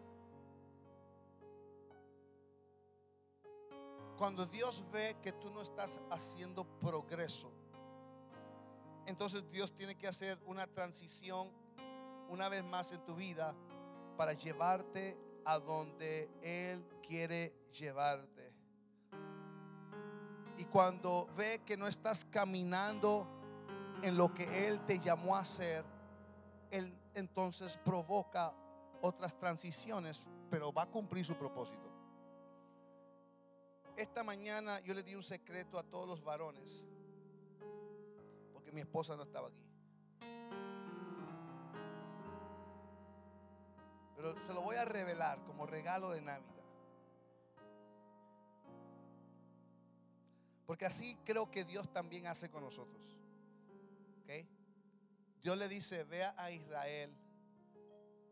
Cuando Dios ve que tú no estás haciendo progreso, entonces Dios tiene que hacer una transición una vez más en tu vida para llevarte a donde Él quiere llevarte. Y cuando ve que no estás caminando en lo que Él te llamó a hacer, Él entonces provoca otras transiciones, pero va a cumplir su propósito. Esta mañana yo le di un secreto a todos los varones, mi esposa no estaba aquí. Pero se lo voy a revelar como regalo de Navidad. Porque así creo que Dios también hace con nosotros. ¿Ok? Dios le dice, vea a Israel,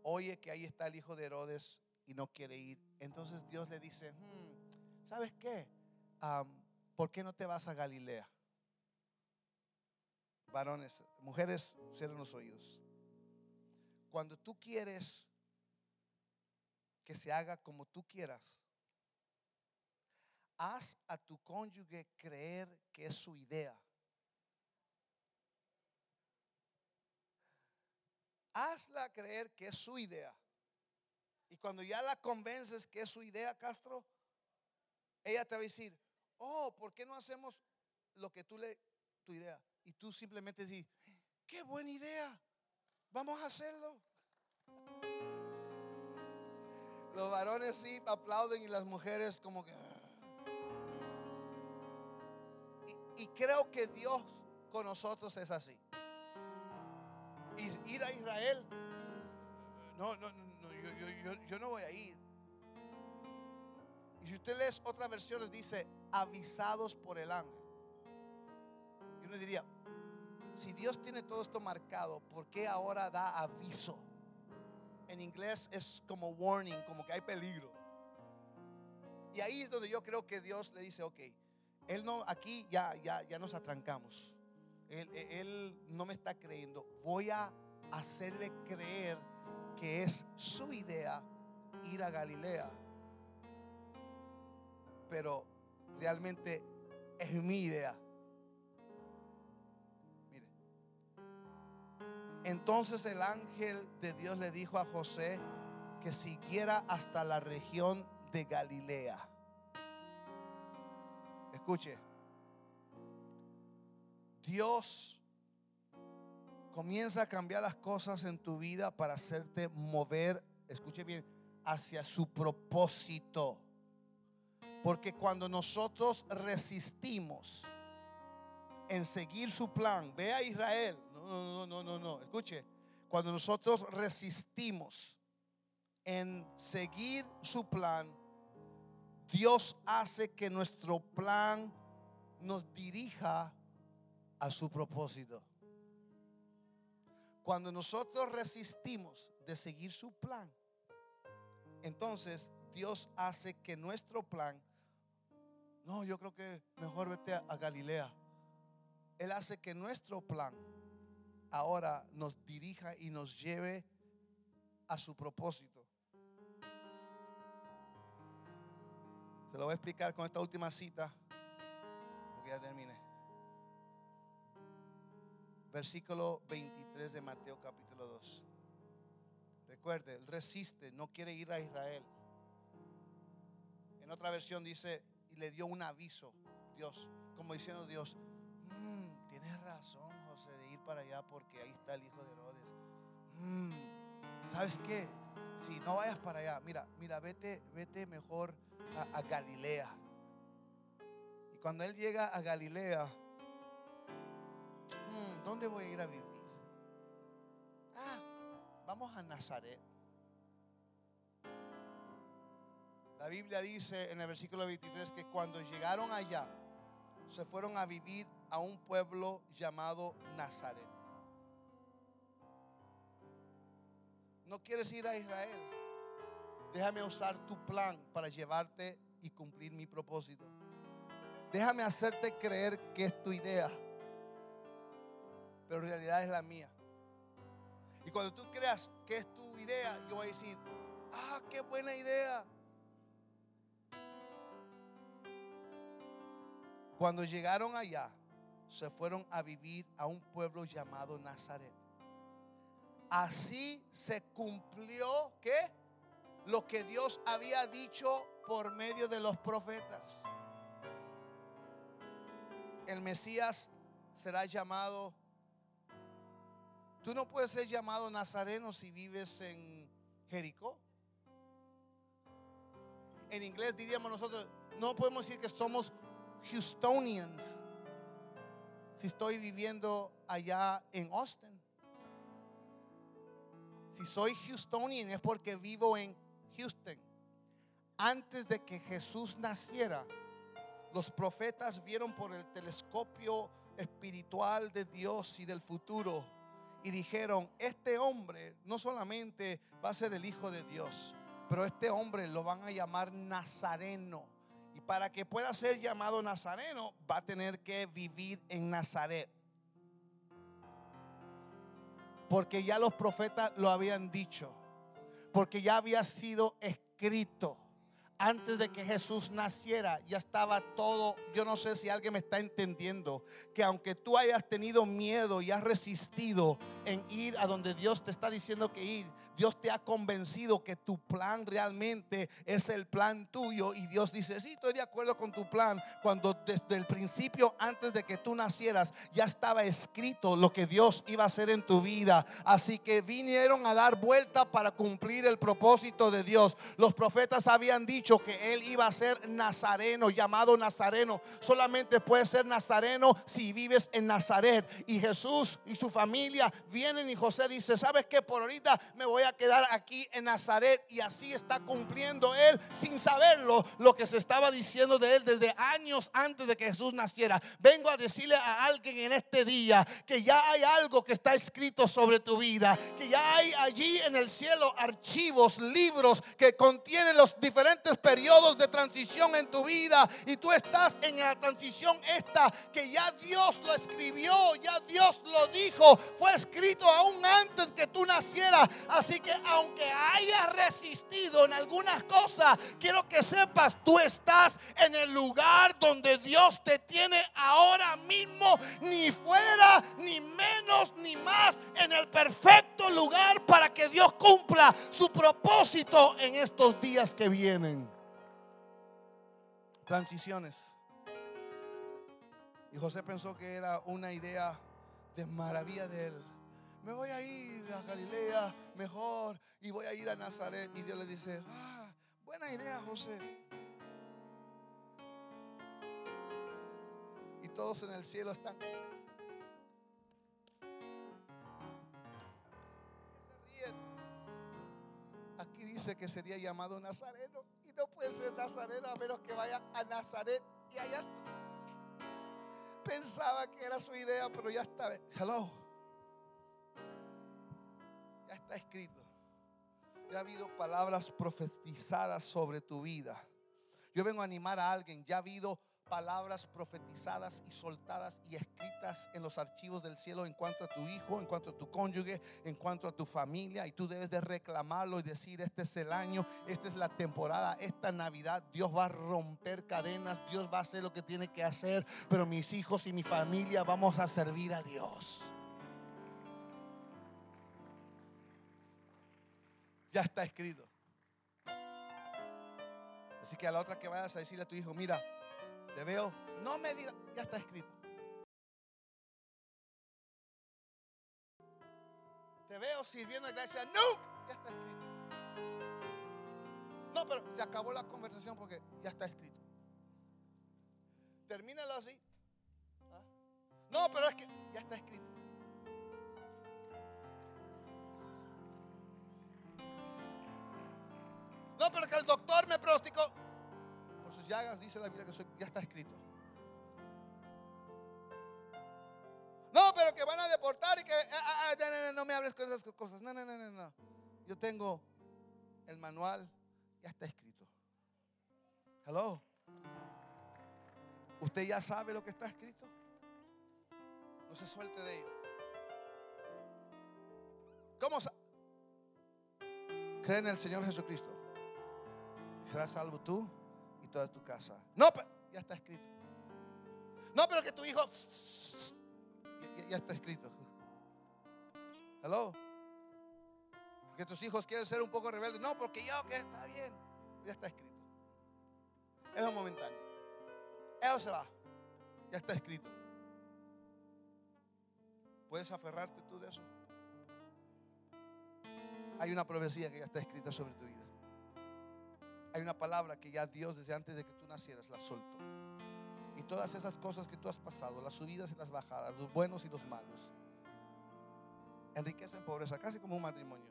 oye que ahí está el hijo de Herodes y no quiere ir. Entonces Dios le dice, hmm, ¿sabes qué? ¿Por qué no te vas a Galilea? Varones, mujeres, cierren los oídos. Cuando tú quieres que se haga como tú quieras, haz a tu cónyuge creer que es su idea. Hazla creer que es su idea. Y cuando ya la convences que es su idea, Castro, ella te va a decir, oh, ¿por qué no hacemos lo que tú le, tu idea? Y tú simplemente dices, qué buena idea, vamos a hacerlo. Los varones sí aplauden y las mujeres como que... Y, creo que Dios con nosotros es así. Ir a Israel, no, no, no yo, yo no voy a ir. Y si usted lee otras versiones, dice avisados por el ángel. Y uno diría, si Dios tiene todo esto marcado, ¿por qué ahora da aviso? en inglés es como warning, como que hay peligro. Y ahí es donde yo creo que Dios le dice, ok, Él no, aquí ya, ya, ya nos atrancamos. Él, él no me está creyendo. Voy a hacerle creer que es su idea ir a Galilea. Pero realmente es mi idea. Entonces el ángel de Dios le dijo a José que siguiera hasta la región de Galilea. Escuche, Dios comienza a cambiar las cosas en tu vida para hacerte mover, escuche bien, hacia su propósito. Porque cuando nosotros resistimos en seguir su plan, ve a Israel, no, no, no, no, Escuche, cuando nosotros resistimos en seguir su plan, Dios hace que nuestro plan nos dirija a su propósito. Cuando nosotros resistimos de seguir su plan, entonces Dios hace que nuestro plan, no, yo creo que mejor vete a, Galilea. Él hace que nuestro plan ahora nos dirija y nos lleve a su propósito. Se lo voy a explicar con esta última cita, porque ya terminé. Versículo 23 de Mateo capítulo 2. Recuerde, él resiste, no quiere ir a Israel. En otra versión dice, y le dio un aviso, Dios, como diciendo Dios, mm, tienes razón para allá porque ahí está el hijo de Herodes. Mm, ¿Sabes qué? Si no vayas para allá, mira, mira, vete, vete mejor a, Galilea. Y cuando él llega a Galilea, mm, ¿dónde voy a ir a vivir? Ah, vamos a Nazaret. La Biblia dice en el versículo 23 que cuando llegaron allá, se fueron a vivir a un pueblo llamado Nazaret. ¿No quieres ir a Israel? Déjame usar tu plan para llevarte y cumplir mi propósito. Déjame hacerte creer que es tu idea, pero en realidad es la mía. Y cuando tú creas que es tu idea, yo voy a decir, ah, qué buena idea. Cuando llegaron allá, se fueron a vivir a un pueblo llamado Nazaret. Así se cumplió que lo que Dios había dicho por medio de los profetas. el Mesías será llamado. Tú no puedes ser llamado nazareno si vives en Jericó. En inglés diríamos nosotros, no podemos decir que somos Houstonians si estoy viviendo allá en Austin. Si soy Houstonian es porque vivo en Houston. Antes de que Jesús naciera, los profetas vieron por el telescopio espiritual de Dios y del futuro y dijeron, este hombre no solamente va a ser el Hijo de Dios, pero este hombre lo van a llamar Nazareno. Para que pueda ser llamado Nazareno, va a tener que vivir en Nazaret. Porque ya los profetas lo habían dicho. Porque ya había sido escrito antes de que Jesús naciera, ya estaba todo. Yo no sé si alguien me está entendiendo. Que aunque tú hayas tenido miedo y has resistido en ir a donde Dios te está diciendo que ir, Dios te ha convencido que tu plan realmente es el plan tuyo. Y Dios dice, sí, estoy de acuerdo con tu plan. Cuando desde el principio, antes de que tú nacieras, ya estaba escrito lo que Dios iba a hacer en tu vida. Así que vinieron a dar vuelta para cumplir el propósito de Dios. Los profetas habían dicho que Él iba a ser nazareno, llamado nazareno. Solamente puede ser nazareno si vives en Nazaret. Y Jesús y su familia vienen y José dice, ¿sabes qué? Por ahorita me voy a quedar aquí en Nazaret y así está cumpliendo él sin saberlo lo que se estaba diciendo de él desde años antes de que Jesús naciera. Vengo a decirle a alguien en este día que ya hay algo que está escrito sobre tu vida, que ya hay allí en el cielo archivos, libros que contienen los diferentes periodos de transición en tu vida y tú estás en la transición esta que ya Dios lo escribió, ya Dios lo dijo, fue escrito aún antes que tú nacieras. Así que aunque hayas resistido en algunas cosas, quiero que sepas, tú estás en el lugar donde Dios te tiene ahora mismo, ni fuera, ni menos, ni más, en el perfecto lugar para que Dios cumpla su propósito en estos días que vienen. Transiciones. Y José pensó que era una idea de maravilla de él me voy a ir a Galilea mejor y voy a ir a Nazaret. Y Dios le dice, ah, buena idea, José. Y todos en el cielo están. Aquí dice que sería llamado Nazareno y no puede ser Nazareno a menos que vaya a Nazaret y allá pensaba que era su idea, pero ya está. Hello está escrito. Ya ha habido palabras profetizadas sobre tu vida. Yo vengo a animar a alguien. Ya ha habido palabras profetizadas y soltadas y escritas en los archivos del cielo en cuanto a tu hijo, en cuanto a tu cónyuge, en cuanto a tu familia. Y tú debes de reclamarlo y decir, este es el año, esta es la temporada, esta Navidad, Dios va a romper cadenas, Dios va a hacer lo que tiene que hacer, pero mis hijos y mi familia vamos a servir a Dios. Ya está escrito. Así que a la otra que vayas a decirle a tu hijo, mira, te veo, no me digas, ya está escrito. Te veo sirviendo en la iglesia, no, ya está escrito. No, pero se acabó la conversación porque ya está escrito. Termínalo así. ¿Ah? No, pero es que ya está escrito. No, pero que el doctor me pronosticó. Por sus llagas dice la Biblia que ya está escrito. No, pero que van a deportar y que ah, ah, ah, no, me hables con esas cosas. No, no, no, no, no. Yo tengo el manual, ya está escrito. Hello. ¿Usted ya sabe lo que está escrito? No se suelte de ello. ¿Cómo sabe? Cree en el Señor Jesucristo serás salvo tú y toda tu casa. No, pero ya está escrito. No, pero que tu hijo ya, está escrito. Hello. Que tus hijos quieren ser un poco rebeldes. No, porque yo que está bien. Ya está escrito. Eso es momentáneo. Eso se va. Ya está escrito. ¿Puedes aferrarte tú de eso? Hay una profecía que ya está escrita sobre tu vida. Hay una palabra que ya Dios desde antes de que tú nacieras la soltó. Y todas esas cosas que tú has pasado, las subidas y las bajadas, los buenos y los malos, enriquecen pobreza, casi como un matrimonio.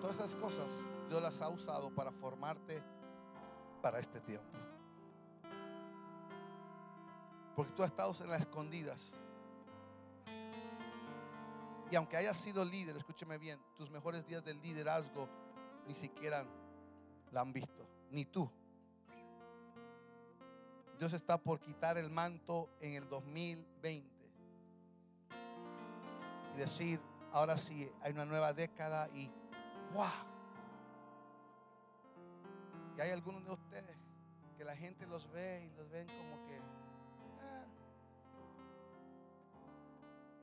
Todas esas cosas Dios las ha usado para formarte para este tiempo. Porque tú has estado en las escondidas. Y aunque hayas sido líder, escúcheme bien, tus mejores días del liderazgo ni siquiera la han visto, ni tú. Dios está por quitar el manto en el 2020 y decir, ahora sí, hay una nueva década y wow. Y hay algunos de ustedes que la gente los ve y los ven como que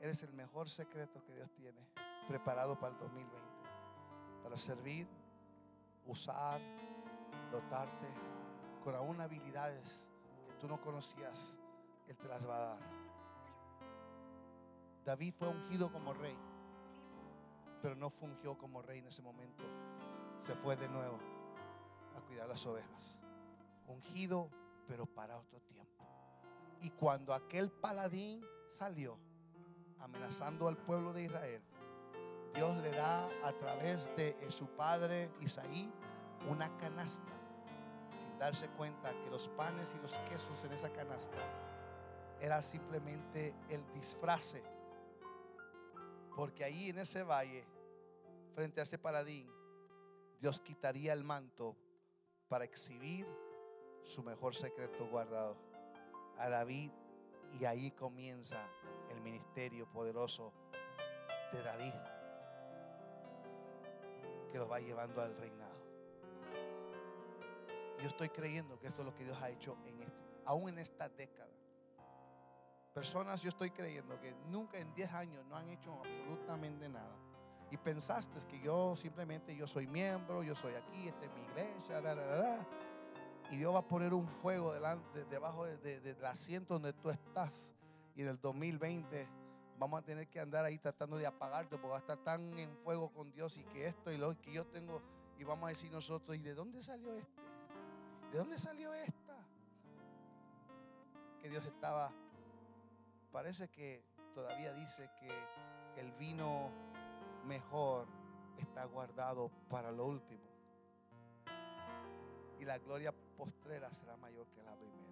Eres el mejor secreto que Dios tiene preparado para el 2020. Para servir, usar, dotarte con aún habilidades que tú no conocías. Él te las va a dar. David fue ungido como rey, pero no fungió como rey en ese momento. Se fue de nuevo a cuidar las ovejas. Ungido, pero para otro tiempo. Y cuando aquel paladín salió, amenazando al pueblo de Israel, Dios le da a través de su padre Isaí una canasta, sin darse cuenta que los panes y los quesos en esa canasta era simplemente el disfrace. Porque ahí en ese valle, frente a ese paladín, Dios quitaría el manto para exhibir su mejor secreto guardado a David y ahí comienza el ministerio poderoso de David que lo va llevando al reinado. Yo estoy creyendo que esto es lo que Dios ha hecho en aún en esta década. Personas, yo estoy creyendo que nunca en 10 años no han hecho absolutamente nada. Y pensaste que yo simplemente yo soy miembro, yo soy aquí, esta es mi iglesia, y Dios va a poner un fuego debajo del asiento donde tú estás y en el 2020 vamos a tener que andar ahí tratando de apagarte porque va a estar tan en fuego con Dios y que esto y lo que yo tengo y vamos a decir nosotros, ¿y de dónde salió este? ¿De dónde salió esta? Que Dios estaba, parece que todavía dice que el vino mejor está guardado para lo último. Y la gloria postrera será mayor que la primera.